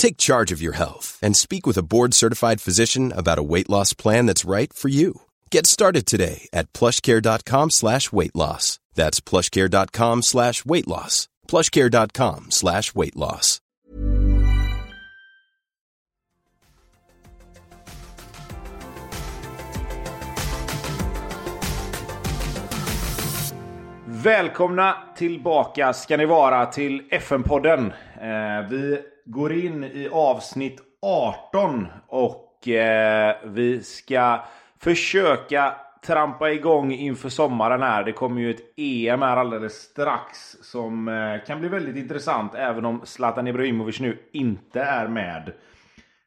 Take charge of your health and speak with a board-certified physician about a weight loss plan that's right for you. Get started today at plushcare.com slash weight loss. That's plushcare.com slash weight loss. plushcare.com slash weight loss. Välkomna tillbaka ska ni vara till FN-podden. Eh, vi går in i avsnitt 18 och eh, vi ska försöka trampa igång inför sommaren här. Det kommer ju ett EM här alldeles strax som eh, kan bli väldigt intressant även om Zlatan Ibrahimovic nu inte är med.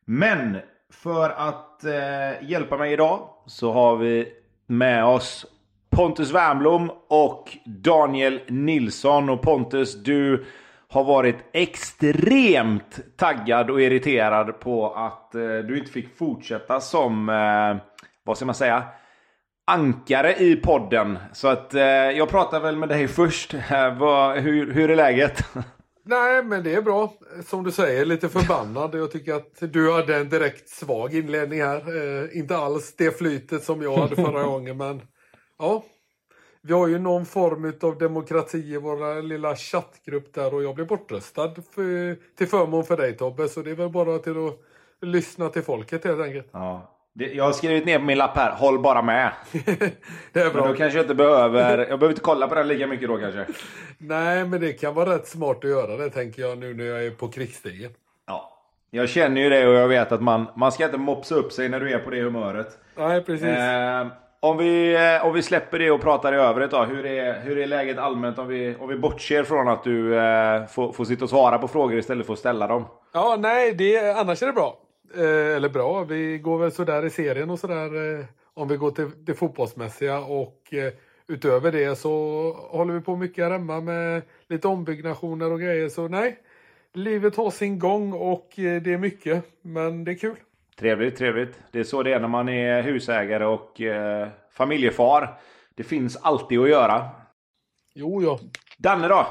Men för att eh, hjälpa mig idag så har vi med oss Pontus Wernbloom och Daniel Nilsson. Och Pontus, du har varit extremt taggad och irriterad på att eh, du inte fick fortsätta som, eh, vad ska man säga, ankare i podden. Så att eh, jag pratar väl med dig först. Vad, hur, hur är läget? Nej, men det är bra. Som du säger, lite förbannad. Jag tycker att du hade en direkt svag inledning här. Eh, inte alls det flytet som jag hade förra gången, men ja, vi har ju någon form av demokrati i vår lilla chattgrupp där och jag blev bortröstad för, till förmån för dig Tobbe. Så det är väl bara till att lyssna till folket helt enkelt. Ja. Jag har skrivit ner på min lapp här, håll bara med. det är bra. Men då kanske jag inte behöver, jag behöver inte kolla på den lika mycket då kanske. Nej, men det kan vara rätt smart att göra det tänker jag nu när jag är på krigsstigen. Ja. Jag känner ju det och jag vet att man, man ska inte mopsa upp sig när du är på det humöret. Nej, precis. Eh, om vi, eh, om vi släpper det och pratar i övrigt då. Hur är, hur är läget allmänt om vi, om vi bortser från att du eh, får, får sitta och svara på frågor istället för att ställa dem? Ja, nej, det, annars är det bra. Eh, eller bra, vi går väl sådär i serien och sådär. Eh, om vi går till det fotbollsmässiga och eh, utöver det så håller vi på mycket här hemma med lite ombyggnationer och grejer. Så nej, livet har sin gång och eh, det är mycket, men det är kul. Trevligt, trevligt. Det är så det är när man är husägare och eh, familjefar. Det finns alltid att göra. Jo, ja. Danne då?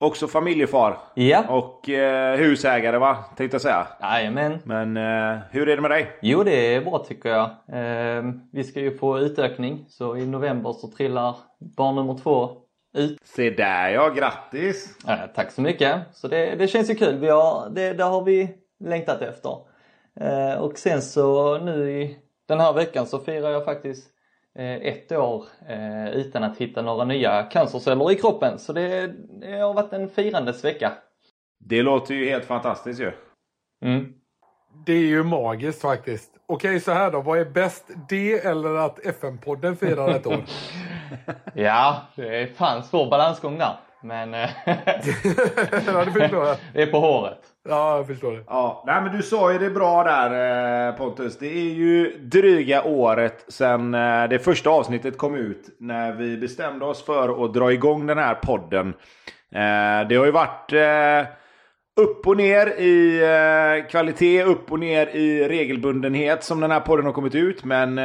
Också familjefar. Ja. Och eh, husägare va? Tänkte jag säga. Jajamän. Men eh, hur är det med dig? Jo, det är bra tycker jag. Eh, vi ska ju få utökning. Så i november så trillar barn nummer två ut. Se där ja, grattis! Eh, tack så mycket. Så det, det känns ju kul. Vi har, det, det har vi längtat efter. Eh, och sen så nu i den här veckan så firar jag faktiskt eh, ett år eh, utan att hitta några nya cancerceller i kroppen. Så det, det har varit en firandes vecka. Det låter ju helt fantastiskt ju. Mm. Det är ju magiskt faktiskt. Okej, så här då. Vad är bäst? Det eller att FN-podden firar ett år? ja, det är fan svår balansgång där. Men det är på håret. Ja, jag förstår det. Ja, nej, men du sa ju det bra där eh, Pontus. Det är ju dryga året sedan eh, det första avsnittet kom ut. När vi bestämde oss för att dra igång den här podden. Eh, det har ju varit upp och ner i kvalitet, upp och ner i regelbundenhet som den här podden har kommit ut. Men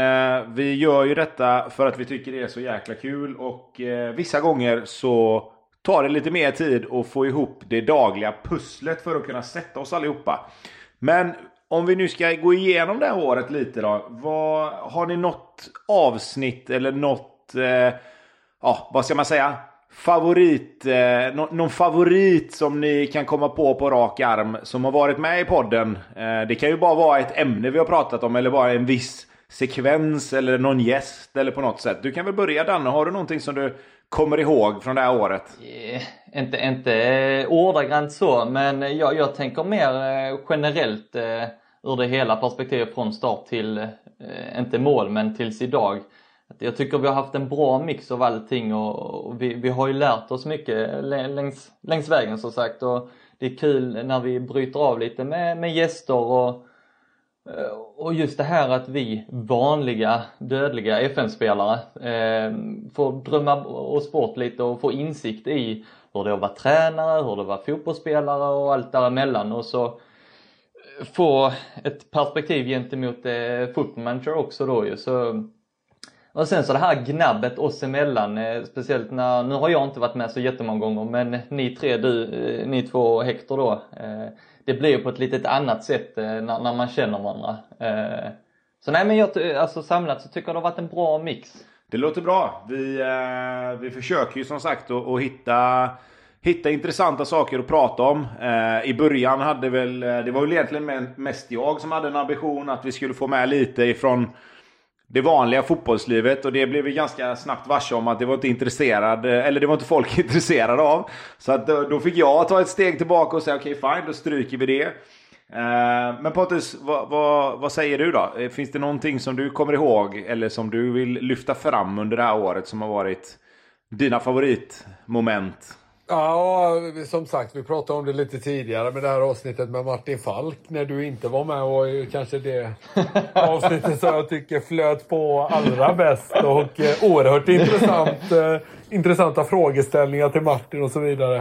vi gör ju detta för att vi tycker det är så jäkla kul och vissa gånger så tar det lite mer tid att få ihop det dagliga pusslet för att kunna sätta oss allihopa. Men om vi nu ska gå igenom det här året lite då. Vad, har ni något avsnitt eller något, eh, ja vad ska man säga? Favorit, eh, no, någon favorit som ni kan komma på på rak arm som har varit med i podden. Eh, det kan ju bara vara ett ämne vi har pratat om eller bara en viss sekvens eller någon gäst eller på något sätt. Du kan väl börja Danne, har du någonting som du kommer ihåg från det här året? Yeah, inte, inte ordagrant så, men jag, jag tänker mer eh, generellt eh, ur det hela perspektivet från start till, eh, inte mål, men tills idag. Jag tycker vi har haft en bra mix av allting och, och vi, vi har ju lärt oss mycket längs, längs vägen som sagt. Och det är kul när vi bryter av lite med, med gäster och Eh, och just det här att vi vanliga dödliga FN-spelare eh, får drömma oss bort lite och få insikt i hur det är att vara tränare, hur det är att vara fotbollsspelare och allt däremellan och så eh, få ett perspektiv gentemot eh, footmanager också då ju. Så, och sen så det här gnabbet oss emellan, eh, speciellt när, nu har jag inte varit med så jättemånga gånger men ni tre, du, eh, ni två och Hector då, eh, det blir på ett litet annat sätt eh, när, när, man känner varandra. Eh, så nej men jag, alltså samlat så tycker jag det har varit en bra mix. Det låter bra. Vi, eh, vi försöker ju som sagt att, att hitta hitta intressanta saker att prata om. Eh, I början hade väl, eh, det var väl egentligen mest jag som hade en ambition att vi skulle få med lite ifrån det vanliga fotbollslivet och det blev vi ganska snabbt varse om att det var inte intresserad, eh, eller det var inte folk intresserade av. Så att eh, då fick jag ta ett steg tillbaka och säga okej okay, fine, då stryker vi det. Eh, men Pontus, vad, vad, vad, säger du då? Finns det någonting som du kommer ihåg eller som du vill lyfta fram under det här året som har varit dina favoritmoment? Ja, som sagt, vi pratade om det lite tidigare med det här avsnittet med Martin Falk när du inte var med ju kanske det avsnittet som jag tycker flöt på allra bäst och eh, oerhört intressant, eh, intressanta frågeställningar till Martin och så vidare.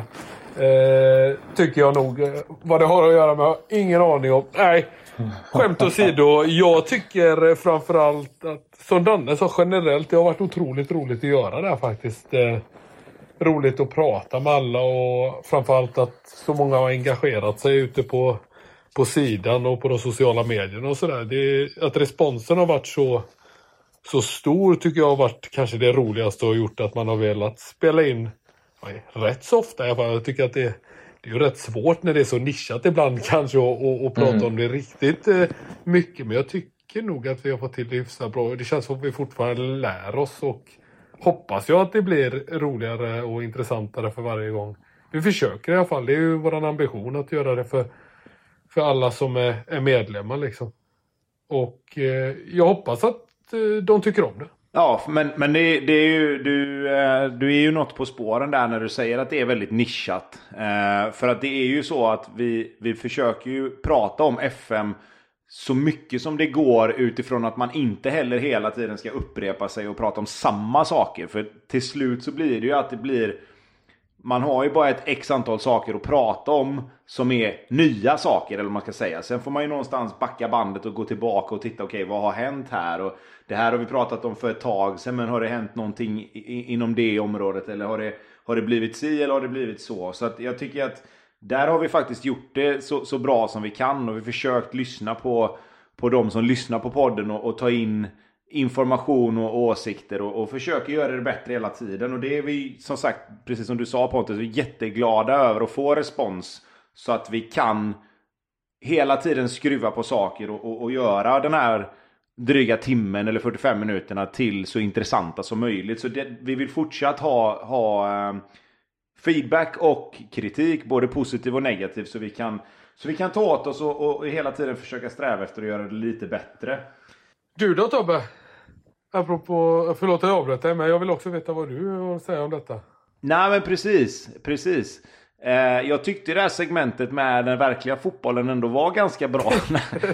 Eh, tycker jag nog. Vad det har att göra med har ingen aning om. Nej, skämt åsido. Jag tycker framförallt att, som Danne sa generellt, det har varit otroligt roligt att göra det här faktiskt. Roligt att prata med alla och framförallt att så många har engagerat sig ute på, på sidan och på de sociala medierna och sådär. Att responsen har varit så, så stor tycker jag har varit kanske det roligaste och gjort att man har velat spela in rätt så ofta i alla fall. Jag tycker att det, det är ju rätt svårt när det är så nischat ibland kanske att prata mm. om det riktigt eh, mycket. Men jag tycker nog att vi har fått till det hyfsat bra. Det känns som att vi fortfarande lär oss och hoppas jag att det blir roligare och intressantare för varje gång. Vi försöker i alla fall. Det är ju vår ambition att göra det för, för alla som är, är medlemmar. Liksom. Och eh, jag hoppas att eh, de tycker om det. Ja, men, men det, det, är ju, du, eh, du är ju något på spåren där när du säger att det är väldigt nischat. Eh, för att det är ju så att vi, vi försöker ju prata om FM så mycket som det går utifrån att man inte heller hela tiden ska upprepa sig och prata om samma saker. För till slut så blir det ju att det blir... Man har ju bara ett x antal saker att prata om som är nya saker, eller vad man ska säga. Sen får man ju någonstans backa bandet och gå tillbaka och titta, okej, okay, vad har hänt här? Och det här har vi pratat om för ett tag sedan, men har det hänt någonting inom det området? Eller har det, har det blivit si eller har det blivit så? Så att jag tycker att där har vi faktiskt gjort det så, så bra som vi kan och vi försökt lyssna på, på de som lyssnar på podden och, och ta in information och åsikter och, och försöker göra det bättre hela tiden. Och det är vi som sagt, precis som du sa Pontus, vi är jätteglada över att få respons så att vi kan hela tiden skruva på saker och, och, och göra den här dryga timmen eller 45 minuterna till så intressanta som möjligt. Så det, vi vill fortsatt ha, ha eh, feedback och kritik, både positiv och negativ, så vi kan, så vi kan ta åt oss och, och hela tiden försöka sträva efter att göra det lite bättre. Du då Tobbe? Apropå, förlåt att jag avbröt dig, men jag vill också veta vad du har att säga om detta. Nej men precis, precis. Eh, jag tyckte det här segmentet med den verkliga fotbollen ändå var ganska bra.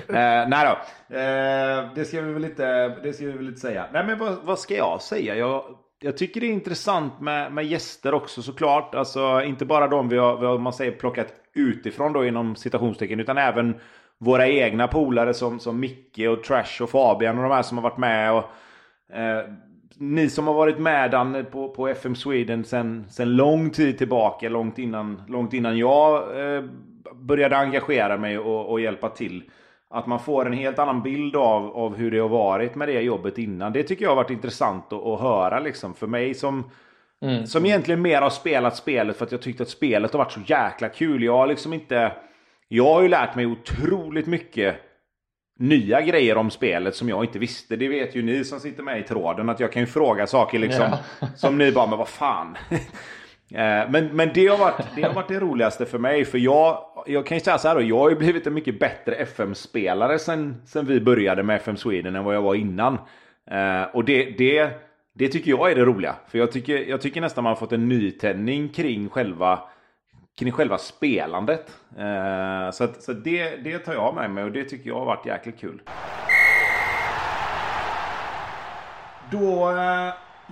eh, nej då. Eh, det ska vi väl inte, det ska vi väl inte säga. Nej men vad, vad ska jag säga? Jag, jag tycker det är intressant med, med gäster också såklart. Alltså inte bara de vi har, vi har man säger, plockat utifrån då inom citationstecken. Utan även våra egna polare som, som Micke och Trash och Fabian och de här som har varit med. Och, eh, ni som har varit med på, på FM Sweden sen, sen lång tid tillbaka, långt innan, långt innan jag eh, började engagera mig och, och, hjälpa till. Att man får en helt annan bild av, av hur det har varit med det jobbet innan. Det tycker jag har varit intressant att, att höra liksom. För mig som, mm. som egentligen mer har spelat spelet för att jag tyckte att spelet har varit så jäkla kul. Jag har liksom inte... Jag har ju lärt mig otroligt mycket nya grejer om spelet som jag inte visste. Det vet ju ni som sitter med i tråden att jag kan ju fråga saker liksom ja. som ni bara, men vad fan. Eh, men, men det, har varit, det har varit det roligaste för mig. För jag, jag kan ju säga så här då, jag har ju blivit en mycket bättre FM-spelare sen, sen vi började med FM Sweden än vad jag var innan. Eh, och det, det, det tycker jag är det roliga. För jag tycker, jag tycker nästan man har fått en nytändning kring själva kring själva spelandet. Eh, så att, så det, det tar jag med mig och det tycker jag har varit jäkligt kul. Då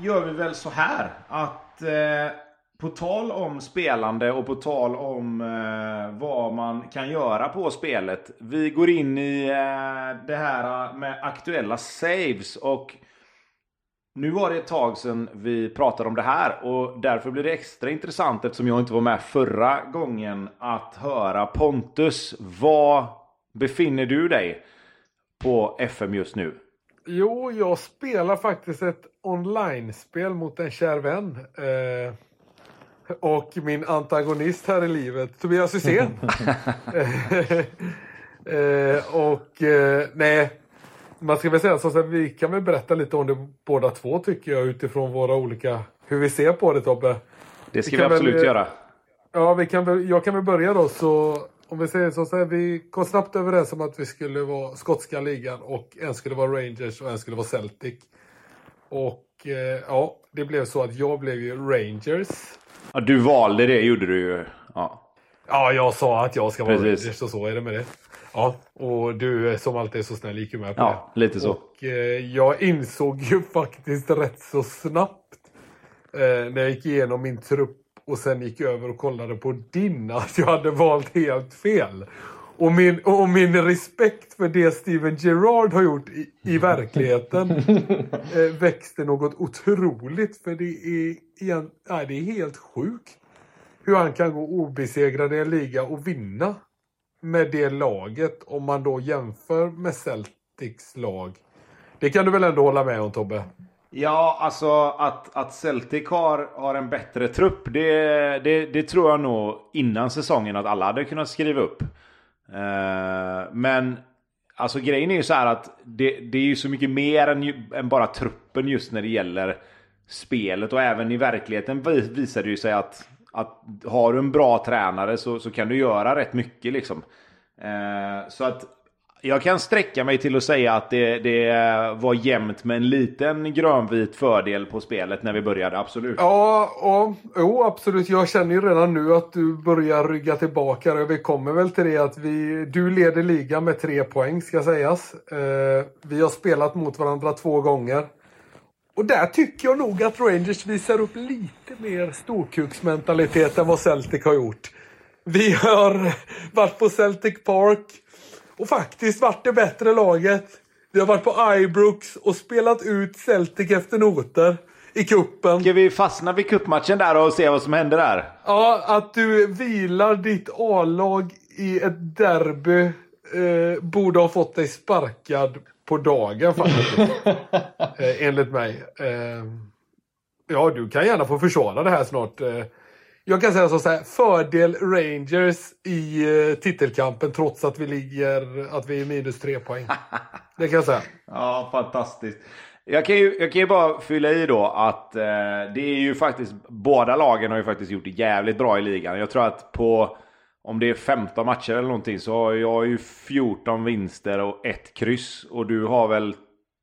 gör vi väl så här att på tal om spelande och på tal om eh, vad man kan göra på spelet. Vi går in i eh, det här med aktuella saves och nu var det ett tag sedan vi pratade om det här och därför blir det extra intressant eftersom jag inte var med förra gången att höra Pontus. Var befinner du dig på FM just nu? Jo, jag spelar faktiskt ett online-spel mot en kär vän. Eh, och min antagonist här i livet, Tobias Hysén. eh, och eh, nej, man ska väl säga så att vi kan väl berätta lite om det båda två tycker jag utifrån våra olika, hur vi ser på det Tobbe. Det ska vi, vi absolut väl, göra. Ja, vi kan väl, jag kan väl börja då så om vi säger så, så här, vi kom snabbt överens om att vi skulle vara skotska ligan och en skulle vara Rangers och en skulle vara Celtic. Och eh, ja, det blev så att jag blev ju Rangers. Ja, du valde det gjorde du ju. Ja. Ja, jag sa att jag ska vara Precis. Och så är det med det. Ja, och du som alltid är så snäll gick ju med på ja, det. lite så. Och eh, jag insåg ju faktiskt rätt så snabbt eh, när jag gick igenom min trupp och sen gick över och kollade på din att jag hade valt helt fel. Och min, och min respekt för det Steven Gerrard har gjort i, i verkligheten eh, växte något otroligt. För det är, igen, nej, det är helt sjukt hur han kan gå obesegrad i en liga och vinna med det laget om man då jämför med Celtics lag. Det kan du väl ändå hålla med om Tobbe? Ja, alltså att, att Celtic har, har en bättre trupp, det, det, det tror jag nog innan säsongen att alla hade kunnat skriva upp. Eh, men alltså grejen är ju så här att det, det är ju så mycket mer än, än bara truppen just när det gäller spelet och även i verkligheten visar det ju sig att att har du en bra tränare så, så kan du göra rätt mycket liksom. Eh, så att jag kan sträcka mig till att säga att det, det var jämnt med en liten grönvit fördel på spelet när vi började, absolut. Ja, ja jo, absolut. Jag känner ju redan nu att du börjar rygga tillbaka. Vi kommer väl till det att vi, du leder ligan med tre poäng ska sägas. Eh, vi har spelat mot varandra två gånger. Och där tycker jag nog att Rangers visar upp lite mer storkuksmentalitet än vad Celtic har gjort. Vi har varit på Celtic Park och faktiskt varit det bättre laget. Vi har varit på Ibrox och spelat ut Celtic efter noter i kuppen. Ska vi fastna vid kuppmatchen där och se vad som händer där? Ja, att du vilar ditt A-lag i ett derby eh, borde ha fått dig sparkad på dagen faktiskt. eh, enligt mig. Eh, ja, du kan gärna få försvara det här snart. Eh, jag kan säga så här, fördel Rangers i eh, titelkampen trots att vi ligger, att vi är minus tre poäng. Det kan jag säga. Ja, fantastiskt. Jag kan, ju, jag kan ju bara fylla i då att eh, det är ju faktiskt, båda lagen har ju faktiskt gjort det jävligt bra i ligan. Jag tror att på om det är 15 matcher eller någonting så har jag ju 14 vinster och ett kryss. Och du har väl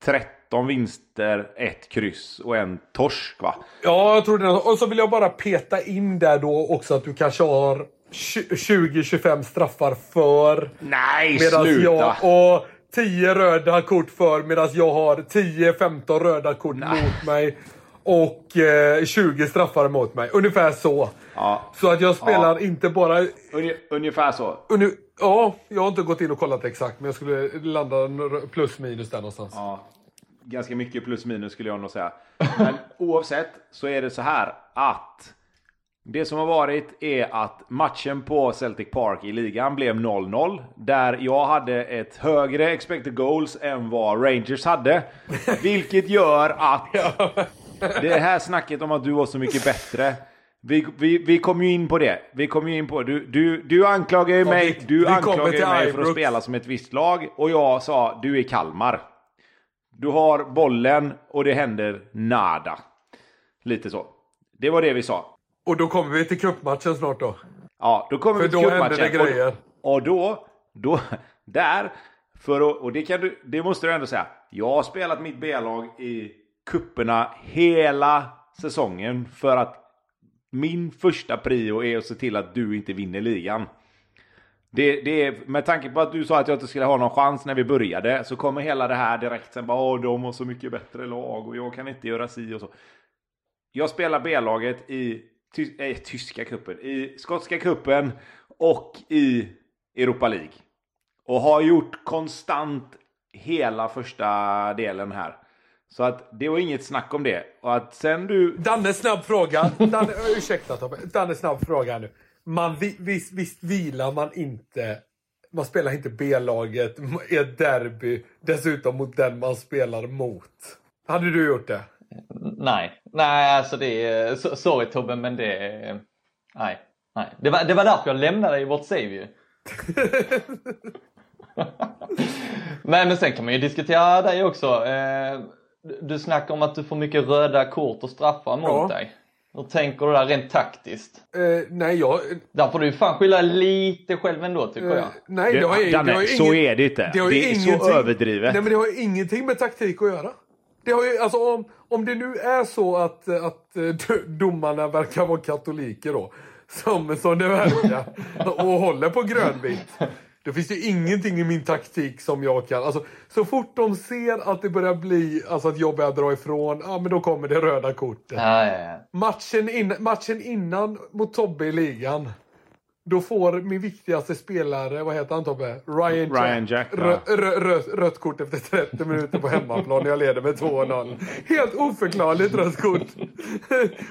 30. 13 vinster, ett kryss och en torsk va? Ja, jag tror det. Och så vill jag bara peta in där då också att du kanske har 20-25 straffar för. Nej, sluta! Jag, och 10 röda kort för medan jag har 10-15 röda kort Nej. mot mig. Och eh, 20 straffar mot mig. Ungefär så. Ja. Så att jag spelar ja. inte bara... ungefär så? Uni ja, jag har inte gått in och kollat exakt men jag skulle landa plus minus där någonstans. Ja. Ganska mycket plus minus skulle jag nog säga. Men oavsett så är det så här att det som har varit är att matchen på Celtic Park i ligan blev 0-0. Där jag hade ett högre expected goals än vad Rangers hade. Vilket gör att det här snacket om att du var så mycket bättre. Vi, vi, vi kom ju in på det. Vi kom ju in på du, du, du anklagar ju mig, du anklagar mig för att spela som ett visst lag. Och jag sa du är Kalmar. Du har bollen och det händer nada. Lite så. Det var det vi sa. Och då kommer vi till cupmatchen snart då. Ja, då kommer för vi till cupmatchen. För då händer det grejer. Och, och då, då, där, för att, och det, kan du, det måste du ändå säga. Jag har spelat mitt B-lag i kupperna hela säsongen för att min första prio är att se till att du inte vinner ligan. Det, det är, med tanke på att du sa att jag inte skulle ha någon chans när vi började så kommer hela det här direkt sen bara Åh, de har så mycket bättre lag och jag kan inte göra si och så. Jag spelar B-laget i ty äh, tyska kuppen, i skotska kuppen och i Europa League. Och har gjort konstant hela första delen här. Så att det var inget snack om det. Och att sen du... Danne, snabb fråga. Danne, ursäkta Tobbe. Danne, snabb fråga nu. Man, visst, visst vilar man inte... Man spelar inte B-laget i ett derby dessutom mot den man spelar mot. Hade du gjort det? Nej, nej alltså det är, sorry Tobbe men det är, nej, nej. Det var, det var därför jag lämnade i vårt save men, men sen kan man ju diskutera dig också. Eh, du snackar om att du får mycket röda kort och straffar mot ja. dig. Hur tänker du där rent taktiskt? Uh, nej, jag... Där får du fan skylla lite själv ändå tycker uh, jag. Nej, det har, Danne, det har så är det inte. Det, det är så överdrivet. Nej, men det har ingenting med taktik att göra. Det har ju, alltså, om, om det nu är så att, att eh, domarna verkar vara katoliker då, som, som det verkar, och håller på grönvitt. Då finns det ingenting i min taktik som jag kan. Alltså, så fort de ser att det börjar bli, alltså att jag börjar dra ifrån, ja men då kommer det röda kortet. Ja, ja, ja. Matchen, in, matchen innan mot Tobbe i ligan. Då får min viktigaste spelare, vad heter han Tobbe? Ryan Jack. Ryan Jack ja. rö, rött kort efter 30 minuter på hemmaplan när jag leder med 2-0. Helt oförklarligt rött kort.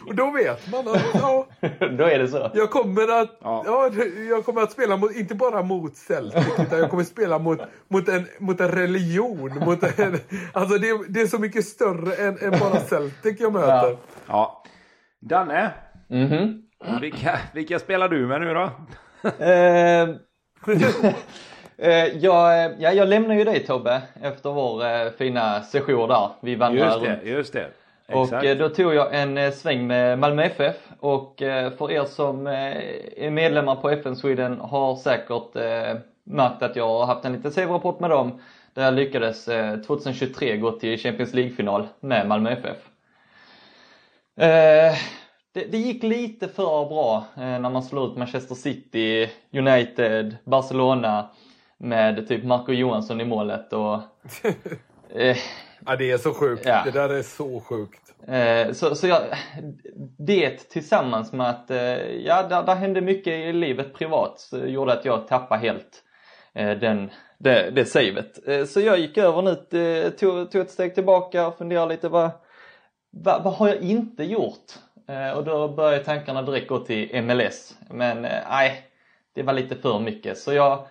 och då vet man att, ja. då är det så. Jag kommer att, ja. ja jag kommer att spela mot, inte bara mot Celtic, utan jag kommer att spela mot, mot, en, mot en religion. Mot en, alltså det, det är så mycket större än, än bara Celtic jag möter. Ja. ja. Danne. Mhm. Mm vilka, vilka spelar du med nu då? Eh, eh, jag, ja, jag lämnar ju dig Tobbe efter vår eh, fina session där. Vi vandrade Just det, just det. Exakt. Och då tog jag en sväng med Malmö FF och för er som är medlemmar på FN Sweden har säkert märkt att jag har haft en liten CV-rapport med dem där jag lyckades 2023 gå till Champions League-final med Malmö FF det, det, gick lite för bra eh, när man slår ut Manchester City, United, Barcelona med typ Marco Johansson i målet och... eh, ja, det är så sjukt. Ja. Det där är så sjukt. Eh, så, så jag, det tillsammans med att, eh, ja, där, där hände mycket i livet privat så gjorde att jag tappade helt eh, den, det, det savet. Eh, så jag gick över nu, tog, tog ett steg tillbaka och funderade lite vad, vad, vad har jag inte gjort? Eh, och då började tankarna direkt gå till MLS. Men eh, nej, det var lite för mycket. Så jag,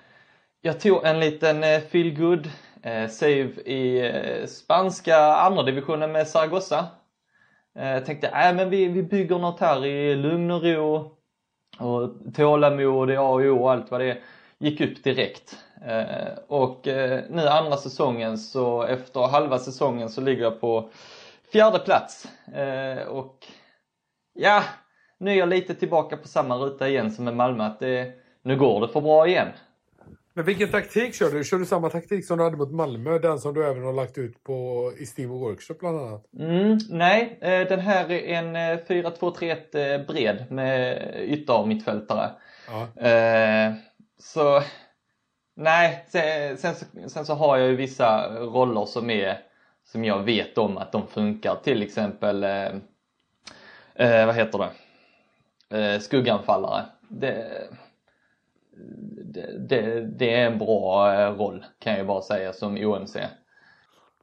jag tog en liten eh, feel good eh, save i spanska andra divisionen med Zaragoza. Jag tänkte, nej men vi, vi bygger något här i lugn och ro och tålamod, A och O och allt vad det är. Gick upp direkt. Och nu andra säsongen så efter halva säsongen så ligger jag på fjärde plats. Och ja, nu är jag lite tillbaka på samma ruta igen som med Malmö. Att det, nu går det för bra igen. Men vilken taktik kör du? Kör du samma taktik som du hade mot Malmö? Den som du även har lagt ut på i Steam Workshop bland annat? Mm, nej, eh, den här är en 4-2-3-1 eh, bred med yttermittfältare. Ja. Eh, så nej, sen, sen, sen, så har jag ju vissa roller som är som jag vet om att de funkar. Till exempel, eh, eh, vad heter det, eh, skugganfallare. Det, det, det, det, är en bra eh, roll kan jag bara säga som OMC.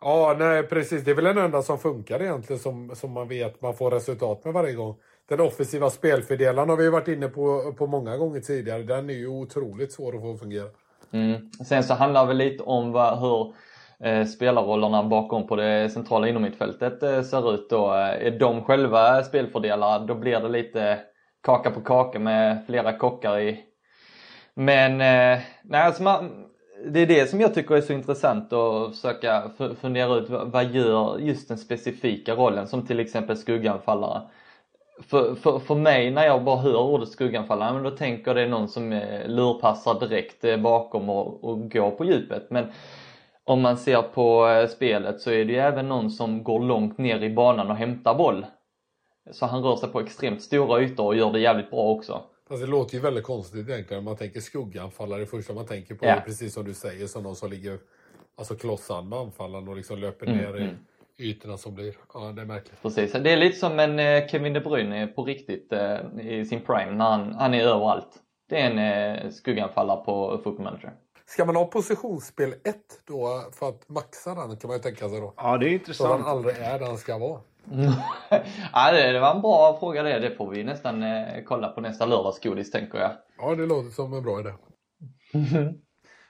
Ja, nej precis. Det är väl den enda som funkar egentligen som, som man vet man får resultat med varje gång. Den offensiva spelfördelaren har vi varit inne på, på många gånger tidigare. Den är ju otroligt svår att få att fungera. Mm. Sen så handlar det väl lite om vad, hur Eh, spelarrollerna bakom på det centrala innermittfältet eh, ser ut då. Eh, är de själva spelfördelare då blir det lite kaka på kaka med flera kockar i. Men nej, alltså man, det är det som jag tycker är så intressant att försöka fundera ut vad gör just den specifika rollen som till exempel skugganfallare. För, för, för mig när jag bara hör ordet skugganfallare, men då tänker jag det är någon som lurpassar direkt bakom och, och går på djupet. Men om man ser på eh, spelet så är det ju även någon som går långt ner i banan och hämtar boll. Så han rör sig på extremt stora ytor och gör det jävligt bra också. Fast det låter ju väldigt konstigt egentligen. Man tänker skugganfallare. Det första man tänker på ja. är precis som du säger, som någon som ligger alltså klossad med anfallaren och liksom löper mm, ner i mm. ytorna som blir... Ja, det är märkligt. Precis. Det är lite som en eh, Kevin De Bruyne på riktigt eh, i sin prime när han, han är överallt. Det är en skugganfallare på Football Manager. Ska man ha positionsspel 1 då för att maxa den kan man ju tänka sig då. Ja, det är intressant. Så den aldrig är den ska vara. ja, det var en bra fråga det. Det får vi nästan eh, kolla på nästa lördagsgodis tänker jag. Ja, det låter som en bra idé.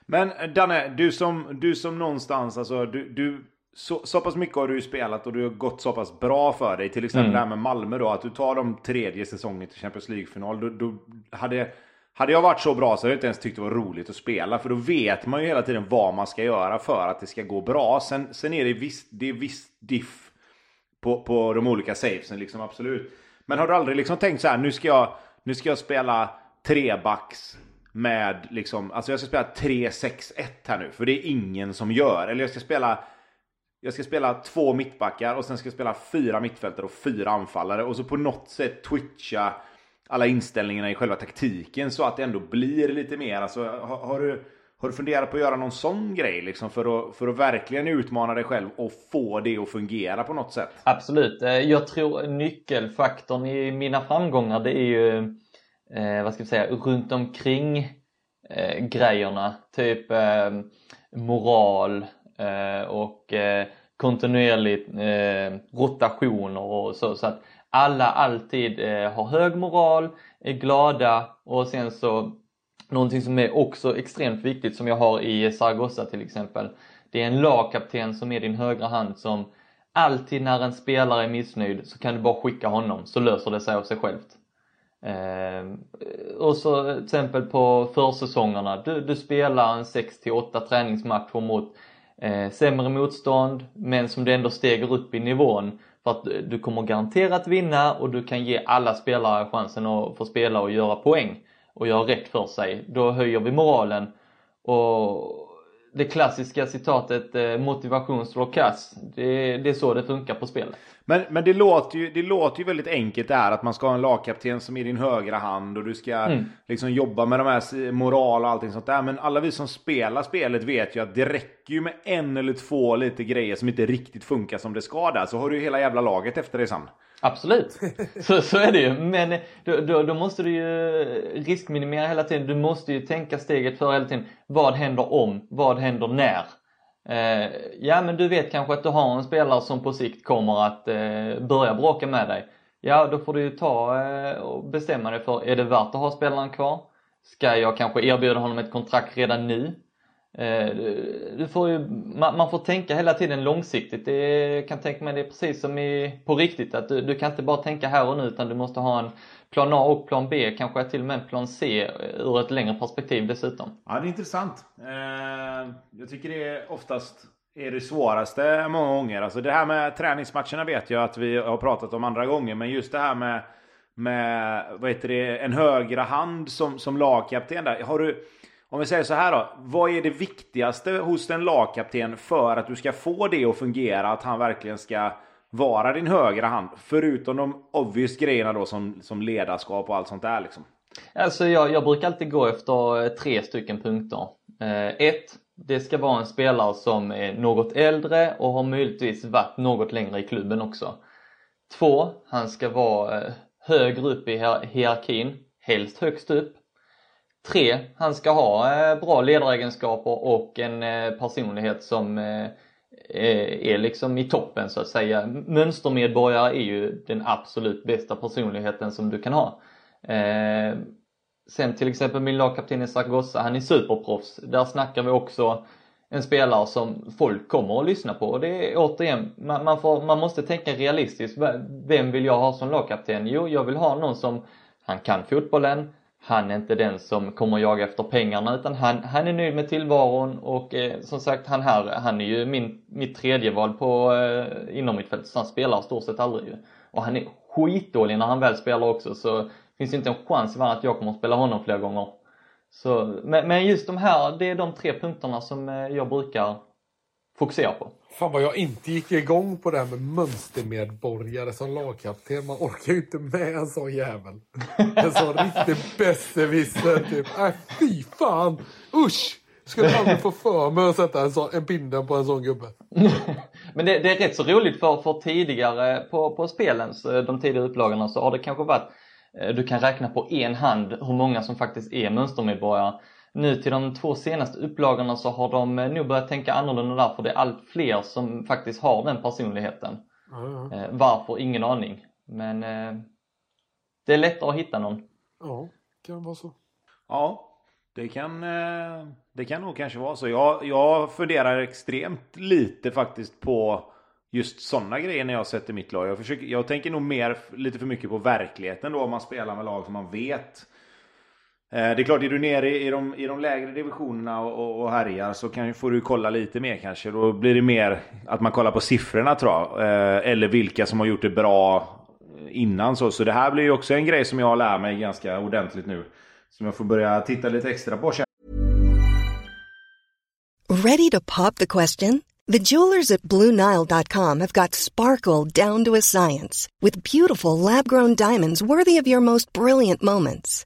Men Danne, du som, du som någonstans, alltså du, du så, så pass mycket har du ju spelat och du har gått så pass bra för dig. Till exempel mm. det här med Malmö då, att du tar de tredje säsongen till Champions League-final. Då, då hade hade jag varit så bra så hade jag inte ens tyckt det var roligt att spela. För då vet man ju hela tiden vad man ska göra för att det ska gå bra. Sen, sen är det visst, det är visst diff på, på de olika savesen, liksom absolut. Men har du aldrig liksom tänkt så här, nu ska jag, nu ska jag spela trebacks med liksom, alltså jag ska spela 3-6-1 här nu. För det är ingen som gör. Eller jag ska spela jag ska spela två mittbackar och sen ska jag spela fyra mittfältare och fyra anfallare. Och så på något sätt twitcha alla inställningarna i själva taktiken så att det ändå blir lite mer. Alltså, har, har, du, har du funderat på att göra någon sån grej liksom för att, för att verkligen utmana dig själv och få det att fungera på något sätt? Absolut. Eh, jag tror nyckelfaktorn i mina framgångar det är ju, eh, vad ska vi säga, runt omkring eh, grejerna. Typ eh, moral eh, och eh, kontinuerligt eh, rotationer och så. så att alla alltid eh, har hög moral, är glada och sen så någonting som är också extremt viktigt som jag har i Zaragoza till exempel. Det är en lagkapten som är din högra hand som alltid när en spelare är missnöjd så kan du bara skicka honom så löser det sig av sig självt. Eh, och så till exempel på försäsongerna, du, du spelar en 6 8 träningsmatcher mot eh, sämre motstånd men som du ändå steger upp i nivån för att du kommer garanterat vinna och du kan ge alla spelare chansen att få spela och göra poäng och göra rätt för sig. Då höjer vi moralen. Och det klassiska citatet eh, motivation slår kass. Det, det är så det funkar på spelet. Men, men det, låter ju, det låter ju väldigt enkelt det här att man ska ha en lagkapten som är din högra hand och du ska mm. liksom jobba med de här moral och allting sånt där. Men alla vi som spelar spelet vet ju att det räcker ju med en eller två lite grejer som inte riktigt funkar som det ska där. Så har du ju hela jävla laget efter dig sen. Absolut, så, så är det ju. Men då, då, då, måste du ju riskminimera hela tiden. Du måste ju tänka steget för hela tiden. Vad händer om? Vad händer när? Eh, ja men du vet kanske att du har en spelare som på sikt kommer att eh, börja bråka med dig. Ja då får du ju ta eh, och bestämma dig för, är det värt att ha spelaren kvar? Ska jag kanske erbjuda honom ett kontrakt redan nu? Eh, du får ju, man, får tänka hela tiden långsiktigt. Det kan tänka mig det är precis som i, på riktigt. Att du, du kan inte bara tänka här och nu utan du måste ha en plan A och plan B, kanske till och med en plan C eh, ur ett längre perspektiv dessutom. Ja, det är intressant. Eh, jag tycker det är oftast är det svåraste många gånger. Alltså det här med träningsmatcherna vet jag att vi har pratat om andra gånger. Men just det här med, med vad heter det, en högra hand som, som lagkapten där. Har du, om vi säger så här då. Vad är det viktigaste hos en lagkapten för att du ska få det att fungera? Att han verkligen ska vara din högra hand. Förutom de obvious grejerna då som, som ledarskap och allt sånt där liksom. Alltså jag, jag brukar alltid gå efter eh, tre stycken punkter. Eh, ett, det ska vara en spelare som är något äldre och har möjligtvis varit något längre i klubben också. Två, han ska vara eh, högre upp i hierarkin, helst högst upp. Tre, han ska ha eh, bra ledaregenskaper och en eh, personlighet som eh, är liksom i toppen så att säga. Mönstermedborgare är ju den absolut bästa personligheten som du kan ha. Sen till exempel min lagkapten i Zaragoza, han är superproffs. Där snackar vi också en spelare som folk kommer att lyssna på. Och det är återigen, man, man, får, man måste tänka realistiskt. Vem vill jag ha som lagkapten? Jo, jag vill ha någon som, han kan fotbollen, han är inte den som kommer jaga efter pengarna utan han, han är nöjd med tillvaron och eh, som sagt han här, han är ju min, mitt tredje val på eh, inom mitt fält så han spelar stort sett aldrig ju. Och han är skitdålig när han väl spelar också så finns inte en chans i världen att jag kommer att spela honom flera gånger. Så, men, men just de här, det är de tre punkterna som eh, jag brukar fokusera på. Fan vad jag inte gick igång på det här med mönstermedborgare som lagkapten. Man orkar ju inte med en sån jävel. En sån riktig besserwisser typ. Äh, fy fan! Usch! Skulle aldrig få för mig att sätta en, sån, en binden på en sån gubbe. Men det, det, är rätt så roligt för, för tidigare på, på spelens, de tidigare upplagorna så har det kanske varit Eh, du kan räkna på en hand hur många som faktiskt är mönstermedborgare. Nu till de två senaste upplagorna så har de eh, nog börjat tänka annorlunda där för det är allt fler som faktiskt har den personligheten. Mm. Varför? Ingen aning. Men det är lättare att hitta någon. Ja, kan vara så. Ja, det kan, det kan nog kanske vara så. Jag, jag funderar extremt lite faktiskt på just sådana grejer när jag sätter mitt lag. Jag, försöker, jag tänker nog mer lite för mycket på verkligheten då om man spelar med lag som man vet. Eh, det är klart, är du nere i de, i de lägre divisionerna och, och härjar så kan, får du kolla lite mer kanske. Då blir det mer att man kollar på siffrorna tror jag. Eh, eller vilka som har gjort det bra innan så. Så det här blir ju också en grej som jag lär mig ganska ordentligt nu. Som jag får börja titta lite extra på. Ready to pop the question? The jewelers at BlueNile.com have got sparkle down to a science with beautiful lab-grown diamonds worthy of your most brilliant moments.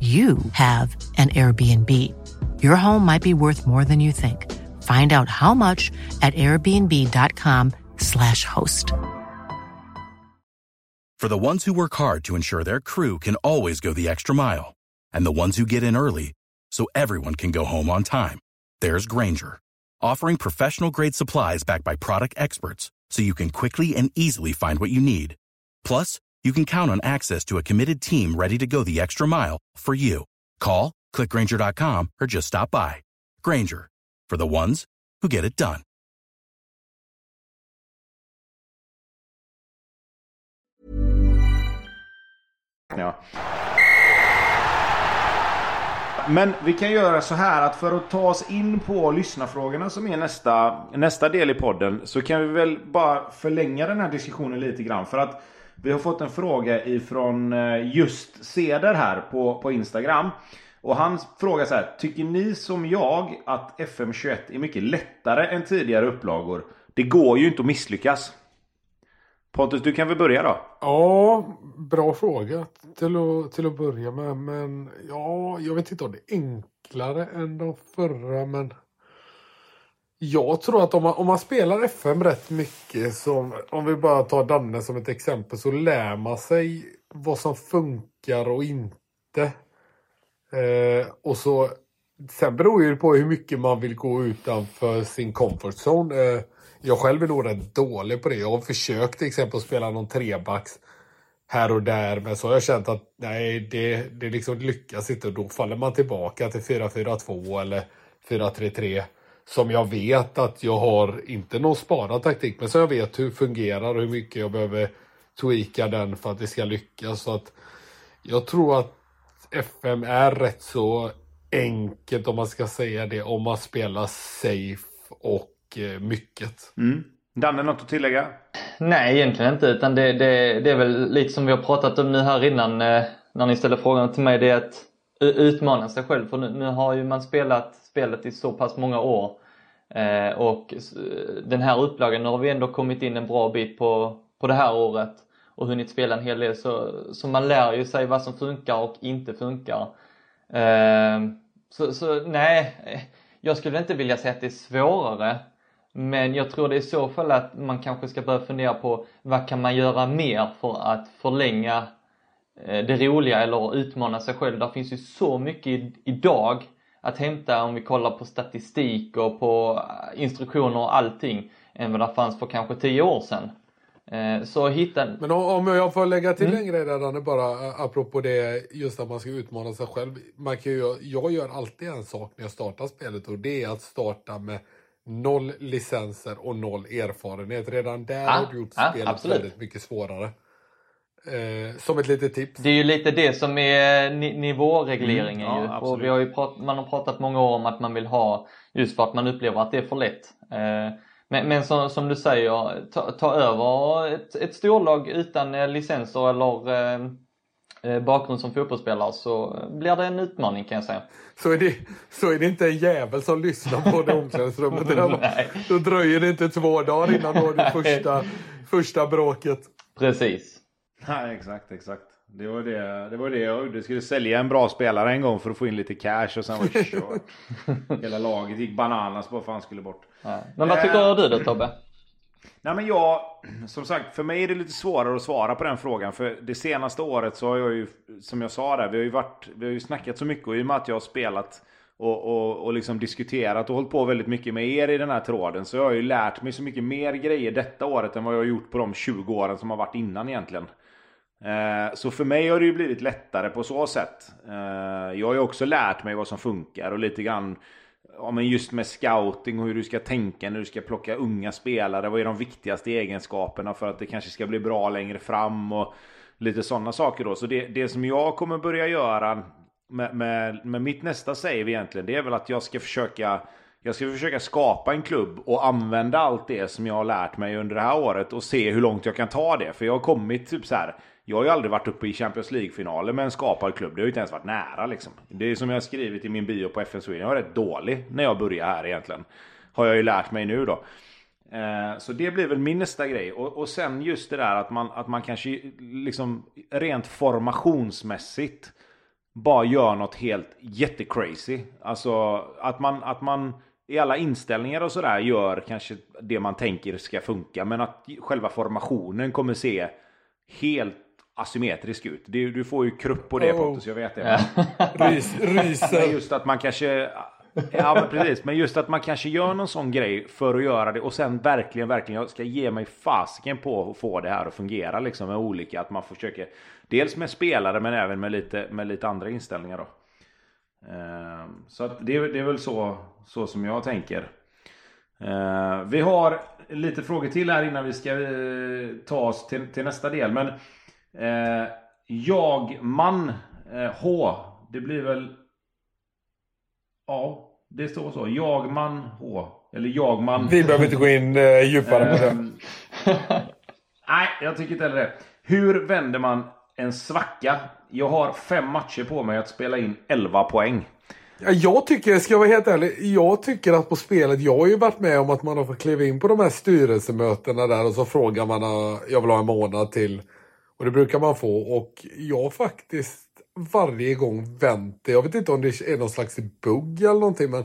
you have an Airbnb. Your home might be worth more than you think. Find out how much at airbnb.com/slash host. For the ones who work hard to ensure their crew can always go the extra mile, and the ones who get in early so everyone can go home on time, there's Granger, offering professional grade supplies backed by product experts so you can quickly and easily find what you need. Plus, you can count on access to a committed team ready to go the extra mile for you. Call, clickgranger.com, or just stop by. Granger, for the ones who get it done. Ja. Men vi kan göra så här att för att ta oss in på lyssnarfrågorna som är nästa, nästa del i podden så kan vi väl bara förlänga den här diskussionen lite grann. För att vi har fått en fråga ifrån eh, just Seder här på, på Instagram. Och han frågar så här. Tycker ni som jag att FM21 är mycket lättare än tidigare upplagor? Det går ju inte att misslyckas. Pontus, du kan väl börja då? Ja, bra fråga till att, till att börja med. Men ja, jag vet inte om det är enklare än de förra. Men jag tror att om man, om man spelar FM rätt mycket, som, om vi bara tar Danne som ett exempel, så lär man sig vad som funkar och inte. Eh, och så Sen beror det på hur mycket man vill gå utanför sin comfort zone. Eh, jag själv är nog rätt dålig på det. Jag har försökt till exempel att spela någon trebacks här och där, men så har jag känt att nej, det, det liksom lyckas inte. Då faller man tillbaka till 4-4-2 eller 4-3-3 som jag vet att jag har, inte någon sparad taktik, men som jag vet hur det fungerar och hur mycket jag behöver tweaka den för att det ska lyckas. Så att jag tror att FM är rätt så enkelt om man ska säga det, om man spelar safe och eh, mycket. Mm. Danne, något att tillägga? Nej, egentligen inte. Utan det, det, det är väl lite som vi har pratat om nu här innan eh, när ni ställer frågan till mig. Det är att utmana sig själv. För nu, nu har ju man spelat spelet i så pass många år. Eh, och den här upplagan, nu har vi ändå kommit in en bra bit på, på det här året och hunnit spela en hel del. Så, så man lär ju sig vad som funkar och inte funkar. Eh, så, så nej, jag skulle inte vilja säga att det är svårare. Men jag tror det är i så fall att man kanske ska börja fundera på vad kan man göra mer för att förlänga eh, det roliga eller utmana sig själv. Det finns ju så mycket idag att hämta om vi kollar på statistik och på eh, instruktioner och allting än vad det fanns för kanske tio år sedan. Eh, så hitta... Men om jag får lägga till mm. en grej där Danne, bara eh, apropå det just att man ska utmana sig själv. Man kan ju, jag gör alltid en sak när jag startar spelet och det är att starta med noll licenser och noll erfarenhet. Redan där ah, har du gjort ah, spelet absolut. väldigt mycket svårare. Eh, som ett litet tips. Det är ju lite det som är ni nivåregleringen mm, ja, ju. Och vi har ju prat, man har pratat många år om att man vill ha, just för att man upplever att det är för lätt. Eh, men, men som, som, du säger, ta, ta över ett, ett storlag utan eh, licenser eller eh, eh, bakgrund som fotbollsspelare så blir det en utmaning kan jag säga. Så är det, så är det inte en jävel som lyssnar på det omklädningsrummet. Då dröjer det inte två dagar innan du har det första, första bråket. Precis. Nej, exakt, exakt. Det var det, det var det jag gjorde. Skulle sälja en bra spelare en gång för att få in lite cash och sen var det kört. Hela laget gick bananas bara för han skulle bort. Ja. Men vad tycker du då Tobbe? Nej men jag, som sagt, för mig är det lite svårare att svara på den frågan. För det senaste året så har jag ju, som jag sa där, vi har ju, varit, vi har ju snackat så mycket. Och i och med att jag har spelat och, och, och liksom diskuterat och hållit på väldigt mycket med er i den här tråden. Så jag har ju lärt mig så mycket mer grejer detta året än vad jag har gjort på de 20 åren som har varit innan egentligen. Eh, så för mig har det ju blivit lättare på så sätt. Eh, jag har ju också lärt mig vad som funkar och lite grann ja, men just med scouting och hur du ska tänka när du ska plocka unga spelare. Vad är de viktigaste egenskaperna för att det kanske ska bli bra längre fram och lite sådana saker då. Så det, det som jag kommer börja göra med, med, med mitt nästa save egentligen, det är väl att jag ska försöka jag ska försöka skapa en klubb och använda allt det som jag har lärt mig under det här året och se hur långt jag kan ta det. För jag har kommit typ så här. Jag har ju aldrig varit uppe i Champions League-finaler med en skapad klubb. Det har ju inte ens varit nära liksom. Det är som jag har skrivit i min bio på FN Sweden. Jag var rätt dålig när jag började här egentligen. Har jag ju lärt mig nu då. Eh, så det blir väl min nästa grej. Och, och sen just det där att man, att man kanske liksom rent formationsmässigt bara gör något helt jättecrazy. Alltså att man, att man i alla inställningar och sådär gör kanske det man tänker ska funka. Men att själva formationen kommer se helt asymmetrisk ut. Du, du får ju krupp på det oh. Pontus, jag vet det. Rys, ryser. Just att man kanske... Ja men precis, men just att man kanske gör någon sån grej för att göra det och sen verkligen, verkligen, jag ska ge mig fasiken på att få det här att fungera liksom med olika, att man försöker dels med spelare men även med lite, med lite andra inställningar då. Ehm, så att det, det är väl så, så som jag tänker. Ehm, vi har lite frågor till här innan vi ska eh, ta oss till, till nästa del. Men Eh, jag, man, eh, H. Det blir väl... Ja, det står så. Jag, man, H. Eller jag, man. Vi behöver inte gå in eh, djupare på det. Nej, jag tycker inte heller det. Hur vänder man en svacka? Jag har fem matcher på mig att spela in 11 poäng. Ja, jag tycker, ska jag vara helt ärlig, jag tycker att på spelet, jag har ju varit med om att man har fått kliva in på de här styrelsemötena där och så frågar man, jag vill ha en månad till. Och det brukar man få och jag faktiskt varje gång vänt Jag vet inte om det är någon slags bugg eller någonting men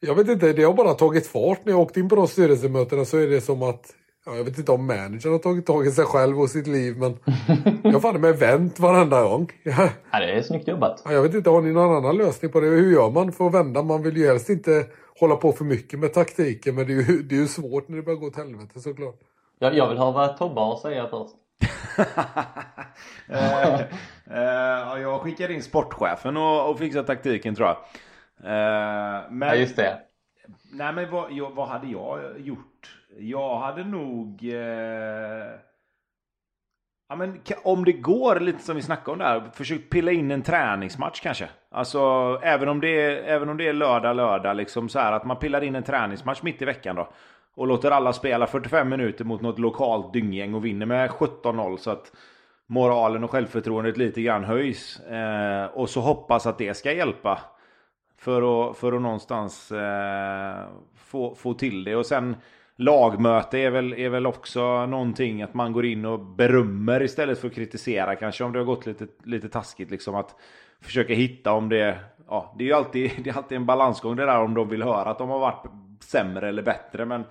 jag vet inte, det har bara tagit fart. När jag åkte in på de styrelsemötena så är det som att Ja, jag vet inte om managern har tagit tag i sig själv och sitt liv men jag har fan med vänt varenda gång. Ja. ja, det är snyggt jobbat. Ja, jag vet inte, har ni någon annan lösning på det? Hur gör man för att vända? Man vill ju helst inte hålla på för mycket med taktiken men det är ju, det är ju svårt när det börjar gå åt helvete såklart. Ja, jag vill höra vad Tobbe har att säga först. Uh, uh, jag skickade in sportchefen och, och fixade taktiken tror jag. Uh, men, ja, just det. Nej men vad, jag, vad hade jag gjort? Jag hade nog... Eh... Ja, men om det går, lite som vi snackade om där, försök pilla in en träningsmatch kanske. Alltså även om det är, även om det är lördag, lördag, liksom så här att man pillar in en träningsmatch mitt i veckan då. Och låter alla spela 45 minuter mot något lokalt dynggäng och vinner med 17-0 så att moralen och självförtroendet lite grann höjs. Eh, och så hoppas att det ska hjälpa. För att, för att någonstans eh, få, få till det. Och sen lagmöte är väl, är väl också någonting att man går in och berömmer istället för att kritisera kanske om det har gått lite, lite taskigt liksom att försöka hitta om det ja, det är ju alltid, det är alltid en balansgång det där om de vill höra att de har varit sämre eller bättre men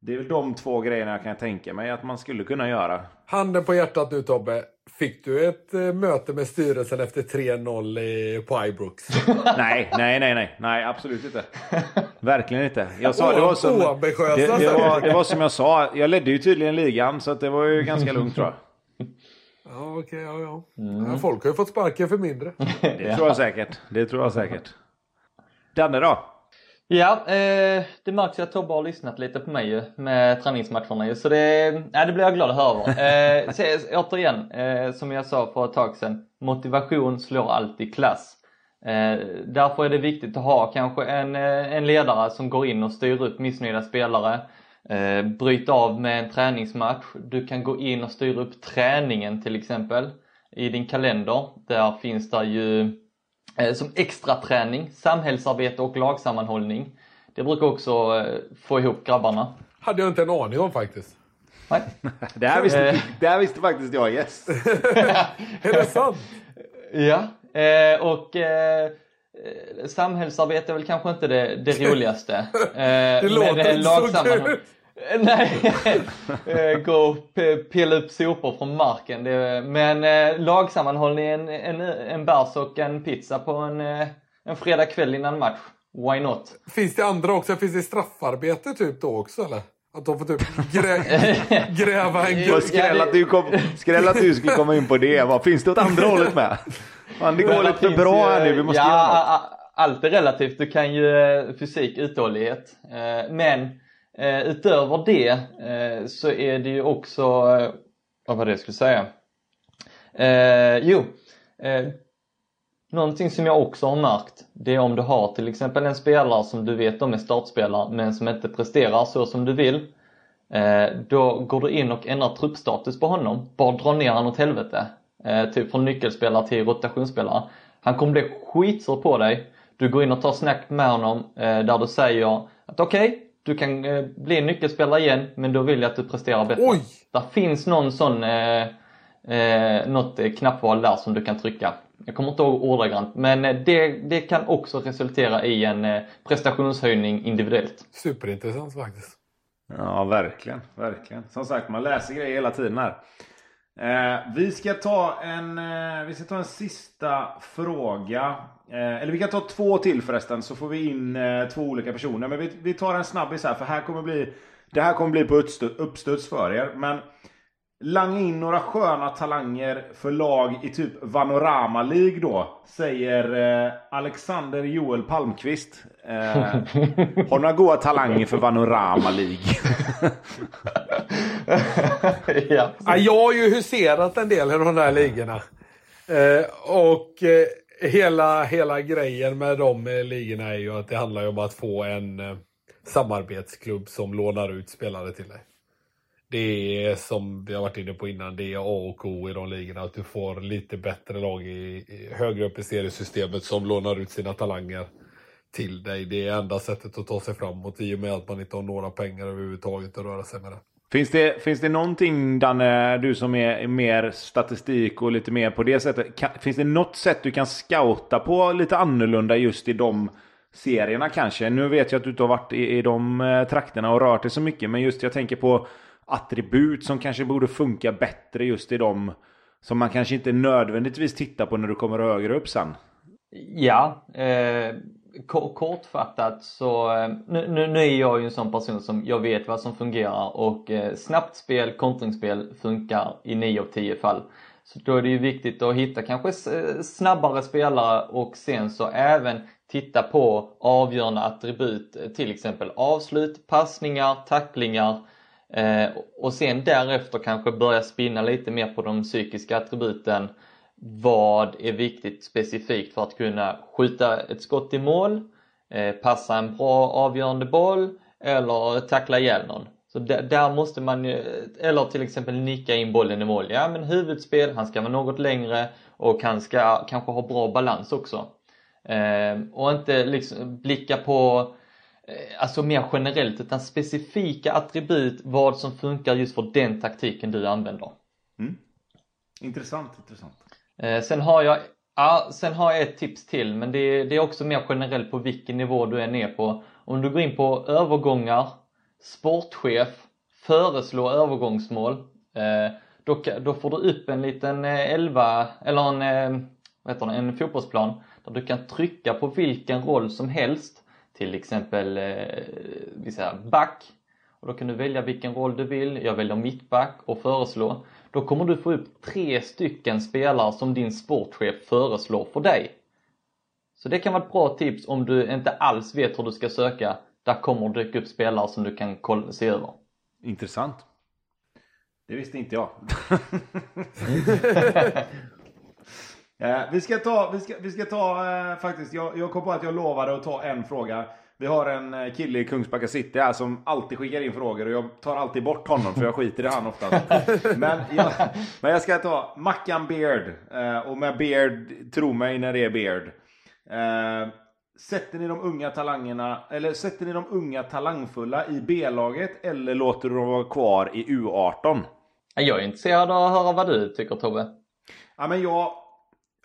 det är väl de två grejerna jag kan tänka mig att man skulle kunna göra. Handen på hjärtat nu Tobbe. Fick du ett eh, möte med styrelsen efter 3-0 på Ibrox? nej, nej, nej, nej, nej, absolut inte. Verkligen inte. Jag sa, det, var som, det, det, var, det var som jag sa, jag ledde ju tydligen ligan så att det var ju ganska lugnt tror jag. Ja, okej, okay, ja, ja. Mm. ja. Folk har ju fått sparken för mindre. Det tror jag säkert. Det tror jag säkert. Danne då? Ja, eh, det märks ju att Tobbe har lyssnat lite på mig ju, med träningsmatcherna ju, så det, ja, det blir jag glad att höra. Eh, så, återigen, eh, som jag sa för ett tag sedan, motivation slår alltid klass. Eh, därför är det viktigt att ha kanske en, eh, en ledare som går in och styr upp missnöjda spelare. Eh, bryt av med en träningsmatch. Du kan gå in och styra upp träningen till exempel i din kalender. Där finns det ju Eh, som extra träning, samhällsarbete och lagsammanhållning. Det brukar också eh, få ihop grabbarna. Hade jag inte en aning om faktiskt. Nej. det, här visste, eh. det här visste faktiskt jag, yes. är det sant? Ja, och samhällsarbete är väl kanske inte det, det roligaste. det låter inte så kul. Nej, eh, gå och pilla upp sopor från marken. Men eh, lagsammanhållning, en, en, en bärs och en pizza på en, eh, en fredag kväll innan match. Why not? Finns det andra också? Finns det straffarbete typ då också eller? Att de får typ grä, gräva en grop. Skräll att, du kom, skräll att du skulle komma in på det. Vad finns det åt andra hållet med? Man, det går lite för bra här nu. Vi måste ja, göra något. Allt är relativt. Du kan ju fysik, uthållighet. Men Eh, utöver det eh, så är det ju också, eh, vad var det jag skulle säga? Eh, jo, eh, någonting som jag också har märkt det är om du har till exempel en spelare som du vet om är startspelare men som inte presterar så som du vill. Eh, då går du in och ändrar truppstatus på honom, bara drar ner honom åt helvete. Eh, typ från nyckelspelare till rotationsspelare. Han kommer bli skitsur på dig. Du går in och tar snack med honom eh, där du säger att okej, okay, du kan eh, bli nyckelspelare igen, men då vill jag att du presterar bättre. Oj! Där finns någon sån, eh, eh, något eh, knappval där som du kan trycka. Jag kommer inte ihåg ordagrant, men eh, det, det kan också resultera i en eh, prestationshöjning individuellt. Superintressant faktiskt. Ja, verkligen, verkligen. Som sagt, man läser grejer hela tiden här. Eh, vi, ska ta en, eh, vi ska ta en sista fråga. Eh, eller vi kan ta två till förresten så får vi in eh, två olika personer. Men vi, vi tar en snabbis här för här kommer bli, det här kommer bli på uppstuds för er. Men Langa in några sköna talanger för lag i typ Vanorama League då. Säger eh, Alexander Joel Palmqvist. Eh, har några goda talanger för Vanorama League. ja. ja. Jag har ju huserat en del i de där ligorna. Eh, och eh, hela, hela grejen med de eh, ligorna är ju att det handlar om att få en eh, samarbetsklubb som lånar ut spelare till dig. det är som vi har varit inne på innan, det är A och O i de ligorna. Att du får lite bättre lag i, i högre upp i seriesystemet som lånar ut sina talanger till dig. Det är enda sättet att ta sig framåt i och med att man inte har några pengar överhuvudtaget att röra sig med det. Finns det, finns det någonting Danne, du som är mer statistik och lite mer på det sättet. Kan, finns det något sätt du kan scouta på lite annorlunda just i de serierna kanske? Nu vet jag att du inte har varit i, i de eh, trakterna och rört dig så mycket. Men just jag tänker på attribut som kanske borde funka bättre just i de som man kanske inte nödvändigtvis tittar på när du kommer högre upp sen. Ja, eh, kortfattat så eh, nu, nu, nu, är jag ju en sån person som jag vet vad som fungerar och eh, snabbt spel, kontringsspel funkar i 9 av 10 fall. Så då är det ju viktigt att hitta kanske eh, snabbare spelare och sen så även titta på avgörande attribut, eh, till exempel avslut, passningar, tacklingar eh, och sen därefter kanske börja spinna lite mer på de psykiska attributen vad är viktigt specifikt för att kunna skjuta ett skott i mål, eh, passa en bra avgörande boll eller tackla ihjäl någon. Så där, där, måste man ju, eller till exempel nicka in bollen i mål. Ja men huvudspel, han ska vara något längre och han ska kanske ha bra balans också. Ehm, och inte liksom blicka på eh, alltså mer generellt utan specifika attribut vad som funkar just för den taktiken du använder. Mm. Intressant, intressant. Eh, sen har jag Ja, sen har jag ett tips till men det är, det är också mer generellt på vilken nivå du är ner på. Om du går in på övergångar, sportchef, föreslå övergångsmål. Eh, då, då får du upp en liten eh, elva, eller en, eh, vad heter det, en fotbollsplan där du kan trycka på vilken roll som helst. Till exempel eh, vi säger back. Och då kan du välja vilken roll du vill. Jag väljer mittback och föreslå. Då kommer du få upp tre stycken spelare som din sportchef föreslår för dig. Så det kan vara ett bra tips om du inte alls vet hur du ska söka. Där kommer det dyka upp spelare som du kan se över. Intressant. Det visste inte jag. eh, vi ska ta, vi ska, vi ska ta eh, faktiskt, jag, jag kom på att jag lovade att ta en fråga. Vi har en eh, kille i Kungsbacka city här som alltid skickar in frågor och jag tar alltid bort honom för jag skiter i han oftast. Men jag, men jag ska ta Mackan Beard. Eh, och med Beard, tro mig när det är Beard. Eh, sätter ni de unga talangerna, eller sätter ni de unga talangfulla i B-laget eller låter du dem vara kvar i U18? Jag är intresserad av att höra vad du tycker Tobbe. Ja men jag,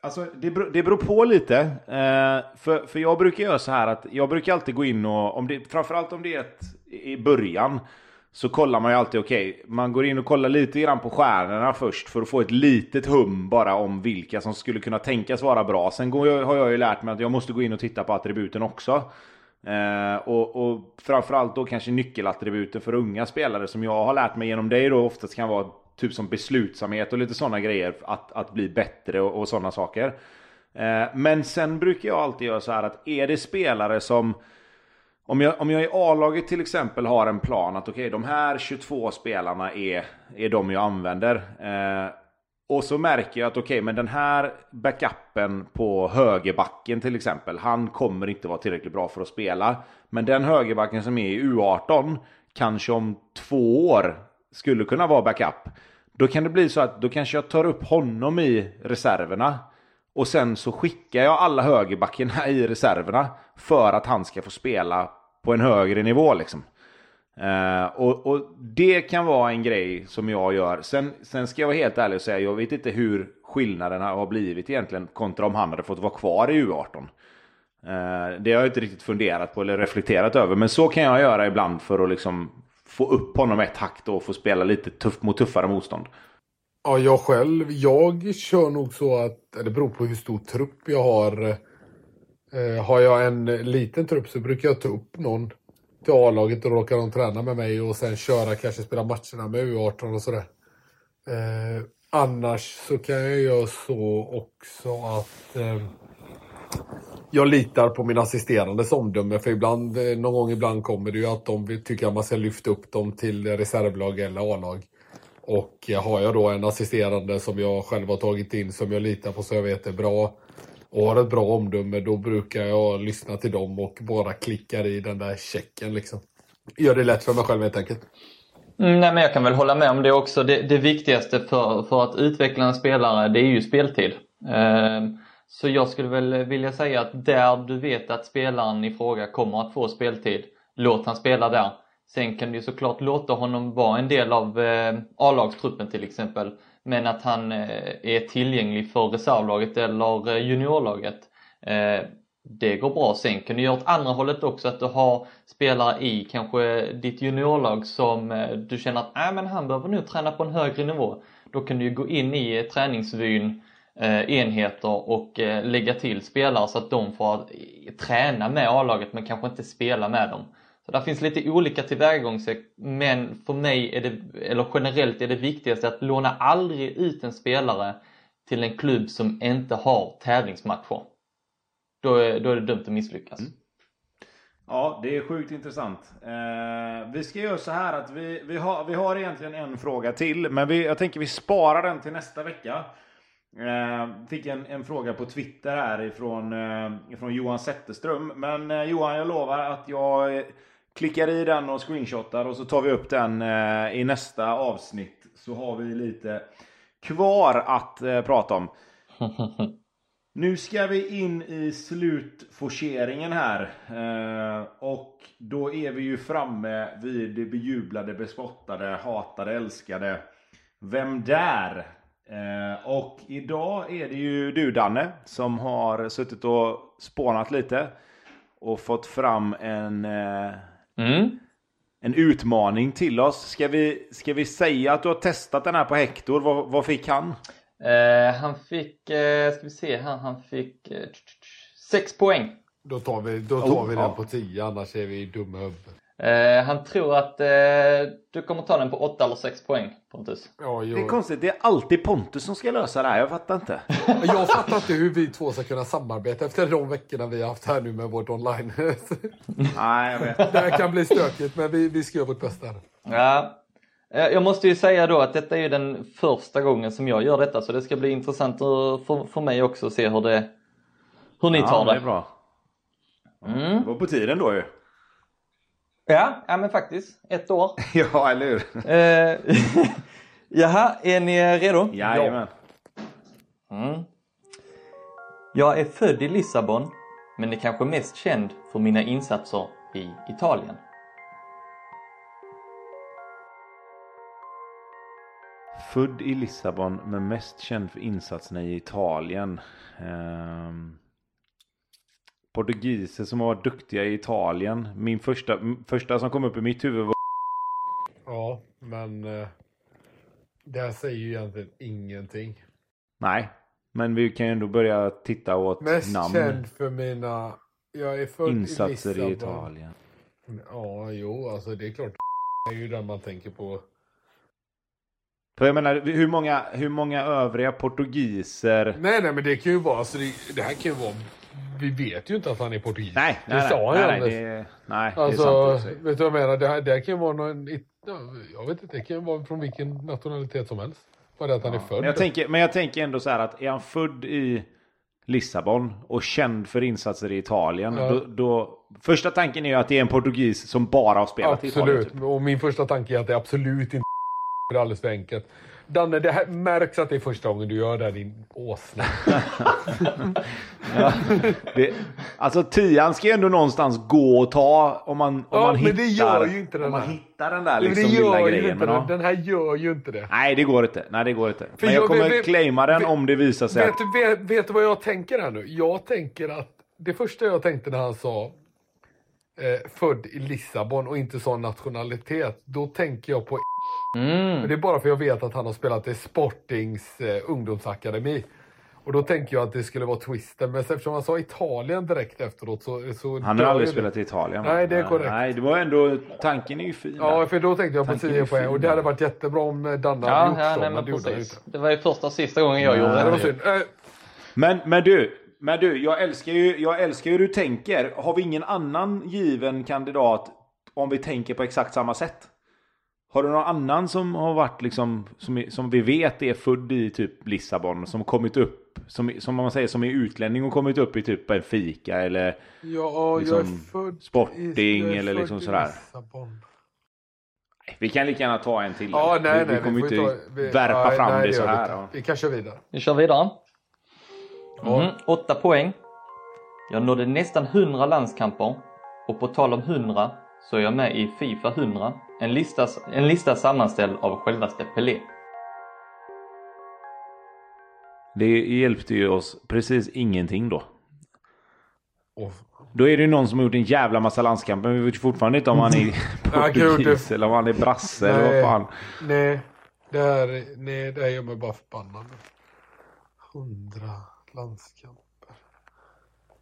Alltså, det, beror, det beror på lite. Eh, för, för jag brukar göra så här att jag brukar alltid gå in och, om det, framförallt om det är ett, i början, så kollar man ju alltid, okej, okay, man går in och kollar lite grann på stjärnorna först för att få ett litet hum bara om vilka som skulle kunna tänkas vara bra. Sen går jag, har jag ju lärt mig att jag måste gå in och titta på attributen också. Eh, och, och framförallt då kanske nyckelattributen för unga spelare som jag har lärt mig genom dig då oftast kan vara typ som beslutsamhet och lite sådana grejer. Att, att bli bättre och, och sådana saker. Eh, men sen brukar jag alltid göra så här att är det spelare som om jag, om jag i A-laget till exempel har en plan att okej, okay, de här 22 spelarna är, är de jag använder. Eh, och så märker jag att okej, okay, men den här backupen på högerbacken till exempel, han kommer inte vara tillräckligt bra för att spela. Men den högerbacken som är i U18, kanske om två år skulle kunna vara backup. Då kan det bli så att då kanske jag tar upp honom i reserverna. Och sen så skickar jag alla högerbackarna i reserverna. För att han ska få spela på en högre nivå liksom. Uh, och, och, det kan vara en grej som jag gör. Sen, sen ska jag vara helt ärlig och säga, jag vet inte hur skillnaderna har blivit egentligen kontra om han hade fått vara kvar i U18. Uh, eh, det har jag inte riktigt funderat på eller reflekterat över, men så kan jag göra ibland för att liksom få upp honom ett hack då och få spela lite tufft mot tuffare motstånd? Ja, jag själv. Jag kör nog så att det beror på hur stor trupp jag har. Eh, har jag en liten trupp så brukar jag ta upp någon till A-laget och råkar de träna med mig och sen köra, kanske spela matcherna med U18 och sådär. Eh, annars så kan jag göra så också att eh, jag litar på min assisterandes omdöme för ibland, eh, någon gång ibland kommer det ju att de tycker att man ska lyfta upp dem till reservlag eller A-lag. Och eh, har jag då en assisterande som jag själv har tagit in som jag litar på så jag vet är bra och har ett bra omdöme då brukar jag lyssna till dem och bara klicka i den där checken liksom. Gör det lätt för mig själv helt enkelt. Mm, nej, men jag kan väl hålla med om det också. Det, det viktigaste för, för att utveckla en spelare det är ju speltid. Eh, så jag skulle väl vilja säga att där du vet att spelaren i fråga kommer att få speltid, låt han spela där. Sen kan du såklart låta honom vara en del av eh, A-lagstruppen till exempel. Men att han eh, är tillgänglig för reservlaget eller eh, juniorlaget. Eh, det går bra. Sen kan du göra åt andra hållet också, att du har spelare i kanske ditt juniorlag som eh, du känner att äh, men han behöver nu träna på en högre nivå. Då kan du ju gå in i eh, träningsvyn eh, Eh, enheter och eh, lägga till spelare så att de får eh, träna med A-laget men kanske inte spela med dem. Så där finns lite olika tillvägagångssätt men för mig är det, eller generellt är det viktigaste att låna aldrig ut en spelare till en klubb som inte har tävlingsmatcher. Då är, då är det dömt att misslyckas. Mm. Ja, det är sjukt intressant. Eh, vi ska göra så här att vi, vi, har, vi har egentligen en fråga till, men vi, jag tänker vi sparar den till nästa vecka. Eh, fick en, en fråga på Twitter här ifrån, eh, ifrån Johan Zetterström. Men eh, Johan, jag lovar att jag klickar i den och screenshotar och så tar vi upp den eh, i nästa avsnitt. Så har vi lite kvar att eh, prata om. Nu ska vi in i slutforceringen här. Eh, och då är vi ju framme vid det bejublade, bespottade, hatade, älskade Vem där? Eh, och idag är det ju du Danne som har suttit och spånat lite. Och fått fram en, eh, mm. en utmaning till oss. Ska vi, ska vi säga att du har testat den här på Hector? Vad, vad fick han? Eh, han fick, eh, ska vi se här, han fick eh, sex poäng. Då tar vi, då tar oh, vi den ja. på 10, annars är vi dumma huvudet. Eh, han tror att eh, du kommer ta den på 8 eller 6 poäng Pontus. Ja, det är konstigt, det är alltid Pontus som ska lösa det här, jag fattar inte. jag fattar inte hur vi två ska kunna samarbeta efter de veckorna vi har haft här nu med vårt online. Nej, jag vet. Det här kan bli stökigt, men vi, vi ska göra vårt bästa. Ja, Eh, jag måste ju säga då att detta är den första gången som jag gör detta så det ska bli intressant för, för mig också att se hur, det, hur ni ja, tar det. det är bra. Mm. Det var på tiden då ju. Ja, ja men faktiskt. Ett år. ja, eller hur? Eh, jaha, är ni redo? Jajamän. Mm. Jag är född i Lissabon, men är kanske mest känd för mina insatser i Italien. Född i Lissabon men mest känd för insatserna i Italien. Um, portugiser som var duktiga i Italien. Min första, första som kom upp i mitt huvud var... Ja, men uh, det här säger ju egentligen ingenting. Nej, men vi kan ju ändå börja titta åt mest namn. Mest känd för mina... Jag är född Insatser i, i Italien. Ja, jo, alltså det är klart. Det är ju den man tänker på för jag menar, hur många, hur många övriga portugiser... Nej, nej, men det kan ju vara... Alltså det, det här kan ju vara... Vi vet ju inte att han är portugis. Nej, det nej, sa han nej, det, nej, alltså, det är sant. Vet du vad jag menar? Det här, det här kan ju vara någon... Jag vet inte, det kan ju vara från vilken nationalitet som helst. Bara det att han ja, är född. Men jag, tänker, men jag tänker ändå så här att är han född i Lissabon och känd för insatser i Italien. Ja. Då, då, första tanken är ju att det är en portugis som bara har spelat absolut. i Italien. Absolut, typ. och min första tanke är att det absolut inte är alldeles för enkelt. Danne, det här märks att det är första gången du gör det här, din åsna. ja, det, alltså tian ska ju ändå någonstans gå och ta om man, om ja, man men hittar, det gör ju inte den om man hittar den där liksom lilla grejen. Men den. den här gör ju inte det. Nej, det går inte. Nej, det går inte. För men jag, jag kommer vet, claima den vet, om det visar sig. Vet, att... vet, vet du vad jag tänker här nu? Jag tänker att det första jag tänkte när han sa eh, född i Lissabon och inte sa nationalitet, då tänker jag på Mm. Men det är bara för jag vet att han har spelat i Sportings eh, ungdomsakademi. Och då tänker jag att det skulle vara twisten. Men eftersom han sa Italien direkt efteråt så... så han har aldrig spelat i Italien. Nej, det är korrekt. Nej, det var ändå... Tanken är ju fin. Ja, för då tänkte jag på 10 poäng. Och det hade varit jättebra om eh, Danne ja, hade gjort ja, så. Nej, men, men det, det var ju första och sista gången jag nej, gjorde det. det var synd. Äh. Men, men du, men du, jag älskar ju, jag älskar hur du tänker. Har vi ingen annan given kandidat om vi tänker på exakt samma sätt? Har du någon annan som har varit liksom, som, som vi vet är född i typ Lissabon, som kommit upp, som, som man säger, som är utlänning och kommit upp i typ en fika eller ja, liksom, Sporting i, eller liksom sådär. Lissabon. Vi kan lika gärna ta en till. Ja, nej, vi, nej. vi kommer får inte ta- vi- värpa nej, fram nej, det så vi här. ja. Vi kan köra vidare. Vi kör vidare. Ja. Mhm, Åtta poäng. Jag nådde nästan 100 landskamper. Och på tal om 100 så är jag med i Fifa 100. En lista, en lista sammanställd av självaste Pelé. Det hjälpte ju oss precis ingenting då. Och, Då är det ju någon som har gjort en jävla massa landskamper. Men vi vet fortfarande inte om han är portugis eller om han är brasse eller vad fan. nej, det här, nej, det här gör mig bara förbannad. Hundra landskamper.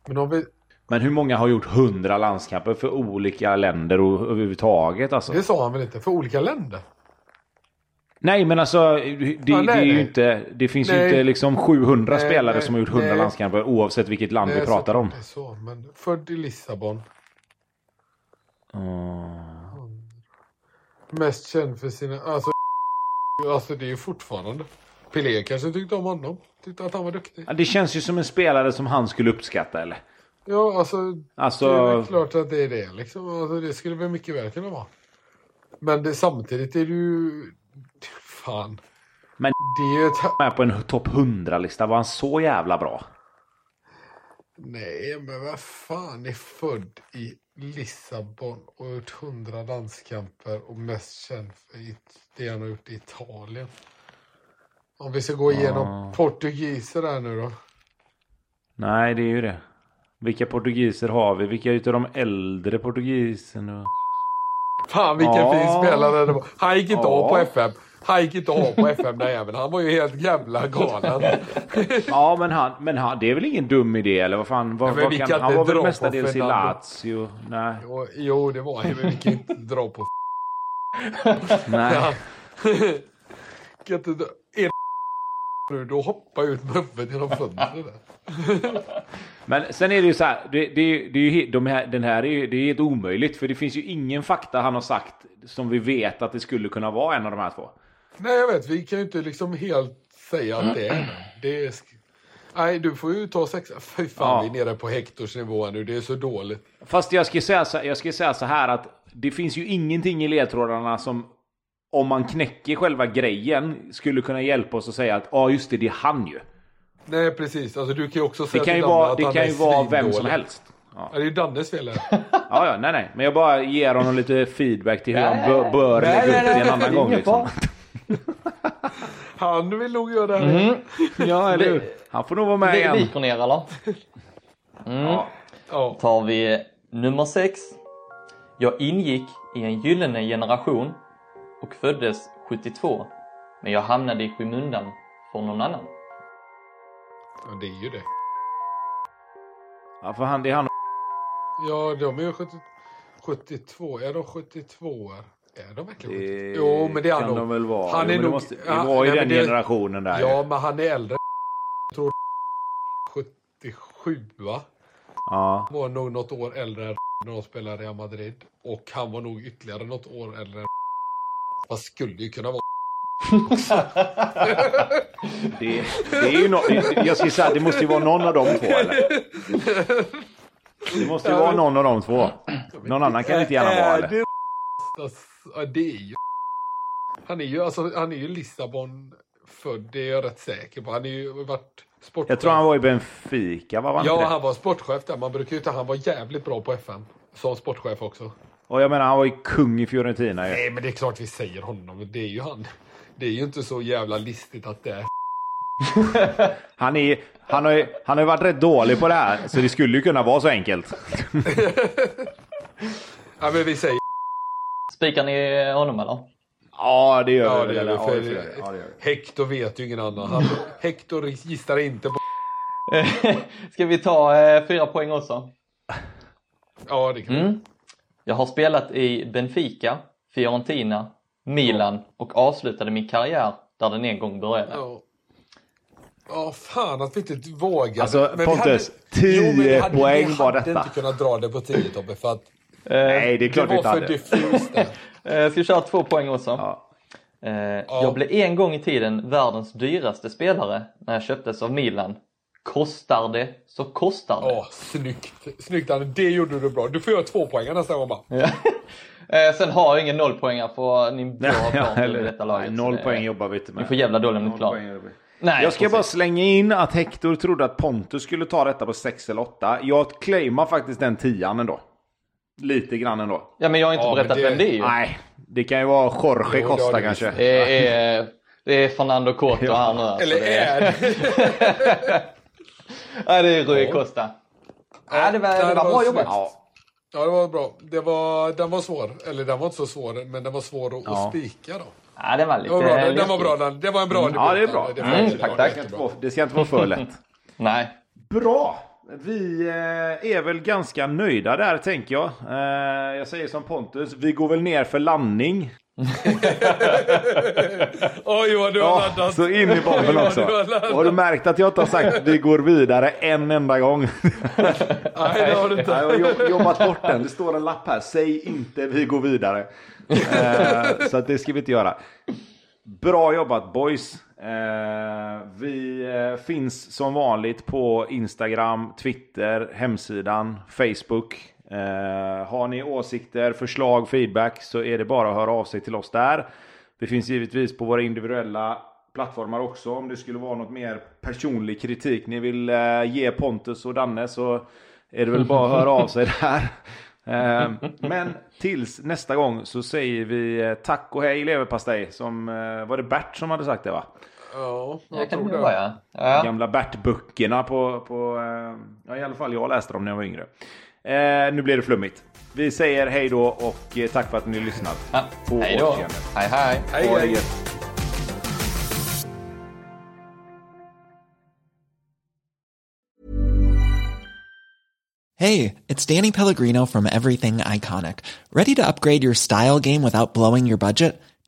Men om vi, Men hur många har gjort hundra landskamper för olika länder och överhuvudtaget alltså? det sa han väl inte? För olika länder? Nej men alltså det, det nej, är ju nej. inte, det finns ju Nej. inte liksom 700 Nej, spelare som har gjort 100 nej. landskamper oavsett vilket land vi pratar om. det är Så, men född i Lissabon. Oh. Mest känd för sina... Alltså, alltså det är ju fortfarande... Pelé kanske tyckte om honom. Tyckte att han var duktig. Ja, Det känns ju som en spelare som han skulle uppskatta eller? Ja, alltså... Alltså- Det är klart att det är det liksom. Alltså, det skulle väl mycket väl kunna vara. Men det, samtidigt är det ju... Fan. Men Det är ju ett... med på en topp 100-lista, var han så jävla bra? Nej, men vad fan är född i Lissabon och har gjort hundra landskamper och mest känd för det han har gjort i Italien. Om vi ska gå igenom portugiser här nu då. Nej, det är ju det. Vilka portugiser har vi? Vilka utav de äldre portugiserna? Fan vilken Ja. fin spelare det var. Han gick inte Ja. av på FM. Han gick inte av på FM den jäveln. Han var ju helt jävla galen. Ja, men han, men han, det är väl ingen dum idé eller vad fan? Vad, Nej, vad kan, han var väl mestadels i. Lazio? Nej. jo, jo, det var han, men vi kan inte dra på Nej. Ja. kan inte dra... Nu, då hoppar jag ut med huvudet genom fönstret. Men sen är det ju så här. Det, det, det är ju, de här, den här är ju det är helt omöjligt. För det finns ju ingen fakta han har sagt som vi vet att det skulle kunna vara en av de här två. Nej, jag vet. Vi kan ju inte liksom helt säga att det är det. det är... Nej, du får ju ta sexa. Fy fan, Ja. vi är nere på Hektors nivå nu. Det är så dåligt. Fast jag ska säga så, jag ska säga så här att det finns ju ingenting i ledtrådarna som om man knäcker själva grejen skulle kunna hjälpa oss att säga att ja ah, just det, det är han ju. Nej, precis. Alltså, du kan ju också Det säga kan ju vara, att det kan ju vara vem som helst. Ja. Det är ju Dannes fel. ja, ja, nej, nej. Men jag bara ger honom lite feedback till hur han Nej, bör, bör nej, lägga upp det en annan gång. Liksom. Han vill nog göra det här. Mm. Ja, eller hur? Han får nog vara med Vi igen. viker ner eller? Ja. Ja. tar vi nummer 6. Jag ingick i en gyllene generation och föddes 72. Men jag hamnade i skymundan för någon annan. ja, det är ju det. ja, för han, det är han. Ja, de är ju 70, 72. Är de 72 år? Är de verkligen 72? Det Jo, men det är han kan nog. de väl vara. Han Jo, är nog... måste, det ja, var ju nej, den det- generationen där. Ja, ju. men han är äldre. Jag tror 77 va? Ja. Var nog något år äldre när de spelade i Madrid. Och han var nog ytterligare något år äldre Vad skulle ju kunna vara. Det, det är ju no, jag skulle säga det måste ju vara någon av de två eller? Det måste ju vara någon av de två. Någon annan kan det inte gärna vara Är eller? det ja, det är ju Han är ju, alltså, han är ju Lissabon född, det är jag rätt säker på. Han är ju varit sportchef. Jag tror han var i Benfica, var han Ja, han var sportchef där. Man brukar ju ta, han var jävligt bra på FM. Som sportchef också. Och jag menar han var ju kung i Fiorentina ju. Nej, men det är klart vi säger honom. Det är ju han. Det är ju inte så jävla listigt att det är Han, är, han, har ju, han har ju varit rätt dålig på det här, så det skulle ju kunna vara så enkelt. Ja, men vi säger Spikar ni honom eller? Ja, det gör Ja, vi det väl, gör vi. eller? För Ja, det gör vi. Ja, det gör vi. Hector vet ju ingen annan. Han, Hector gissar inte på... Ska vi ta eh, fyra poäng också? Ja, det kan Mm. Jag har spelat i Benfica, Fiorentina, Milan och avslutade min karriär där den en gång började. Ja. Ja, fan att vi inte vågade. Alltså, Men vi Pontus, hade- Jo, men vi 10 hade- poäng vi var hade detta. inte kunnat dra det på 10 Tobbe, för att Nej, det är det klart vi var inte för hade. diffust där. Eh, ska vi köra två poäng också? Ja. Eh, Jag blev en gång i tiden världens dyraste spelare när jag köptes av Milan kostar det så kostar det. Åh, snyggt. Snyggt Danne, det gjorde du bra. Du får göra två poäng nästa gång bara. Ja. Eh, Sen har jag ingen nollpoängare för ni bra Ja, eller- detta laget. Nej, noll det- poäng jobbar vi inte med. Ni får jävla dålig om ni Noll klarar. poäng gör vi. Nej, jag ska precis. bara slänga in att Hector trodde att Pontus skulle ta detta på 6 eller 8. Jag claimar faktiskt den tian ändå. Lite grann ändå. Ja men jag har inte Ja, berättat det- vem det är ju. Nej, det kan ju vara Jorge Jo, det Costa du kanske. Det är, det är Fernando Couto här nu. alltså. Eller det är... är Ja, det är Rui Ja. Costa. Ja, det var, det var var bra snyggt. jobbat. Ja, Ja, det var bra. Det var, den var svår. Eller den var inte så svår, men den var svår att, Ja. spika då. Ja, det var lite Det var bra. Den, den var bra. Den, det var en bra ja det är bra. Det, Mm, tack, var tack. Det ska inte vara för lätt. Nej. Bra! Vi eh, är väl ganska nöjda där tänker jag. Eh, jag säger som Pontus, vi går väl ner för landning. Oj, vad du har Ja, laddat. så in i bomben också. du har. Har du märkt att jag inte har sagt att vi går vidare en enda gång? Nej, det har du inte. Jag har jobb- jobbat bort den. Det står en lapp här. Säg inte vi går vidare. Eh, så att det ska vi inte göra. Bra jobbat boys. Eh, vi eh, finns som vanligt på Instagram, Twitter, hemsidan, Facebook. Eh, har ni åsikter, förslag, feedback så är det bara att höra av sig till oss där. Det finns givetvis på våra individuella plattformar också om det skulle vara något mer personlig kritik ni vill eh, ge Pontus och Danne så är det väl bara att höra av sig där. Eh, Men tills nästa gång så säger vi tack och hej leverpastej. Som, var det Bert som hade sagt det va? Ja, Jag jag kan tror det vara ja. ja. Gamla Bert-böckerna på, på ja, i alla fall jag läste dem när jag var yngre. Eh, nu blir det flummigt. Vi säger hej då och eh, tack för att ni har lyssnat. ja. På Hej då. Hej hej. Hej, hej. Hey, it's Danny Pellegrino from Everything Iconic. Ready to upgrade your style game without blowing your budget?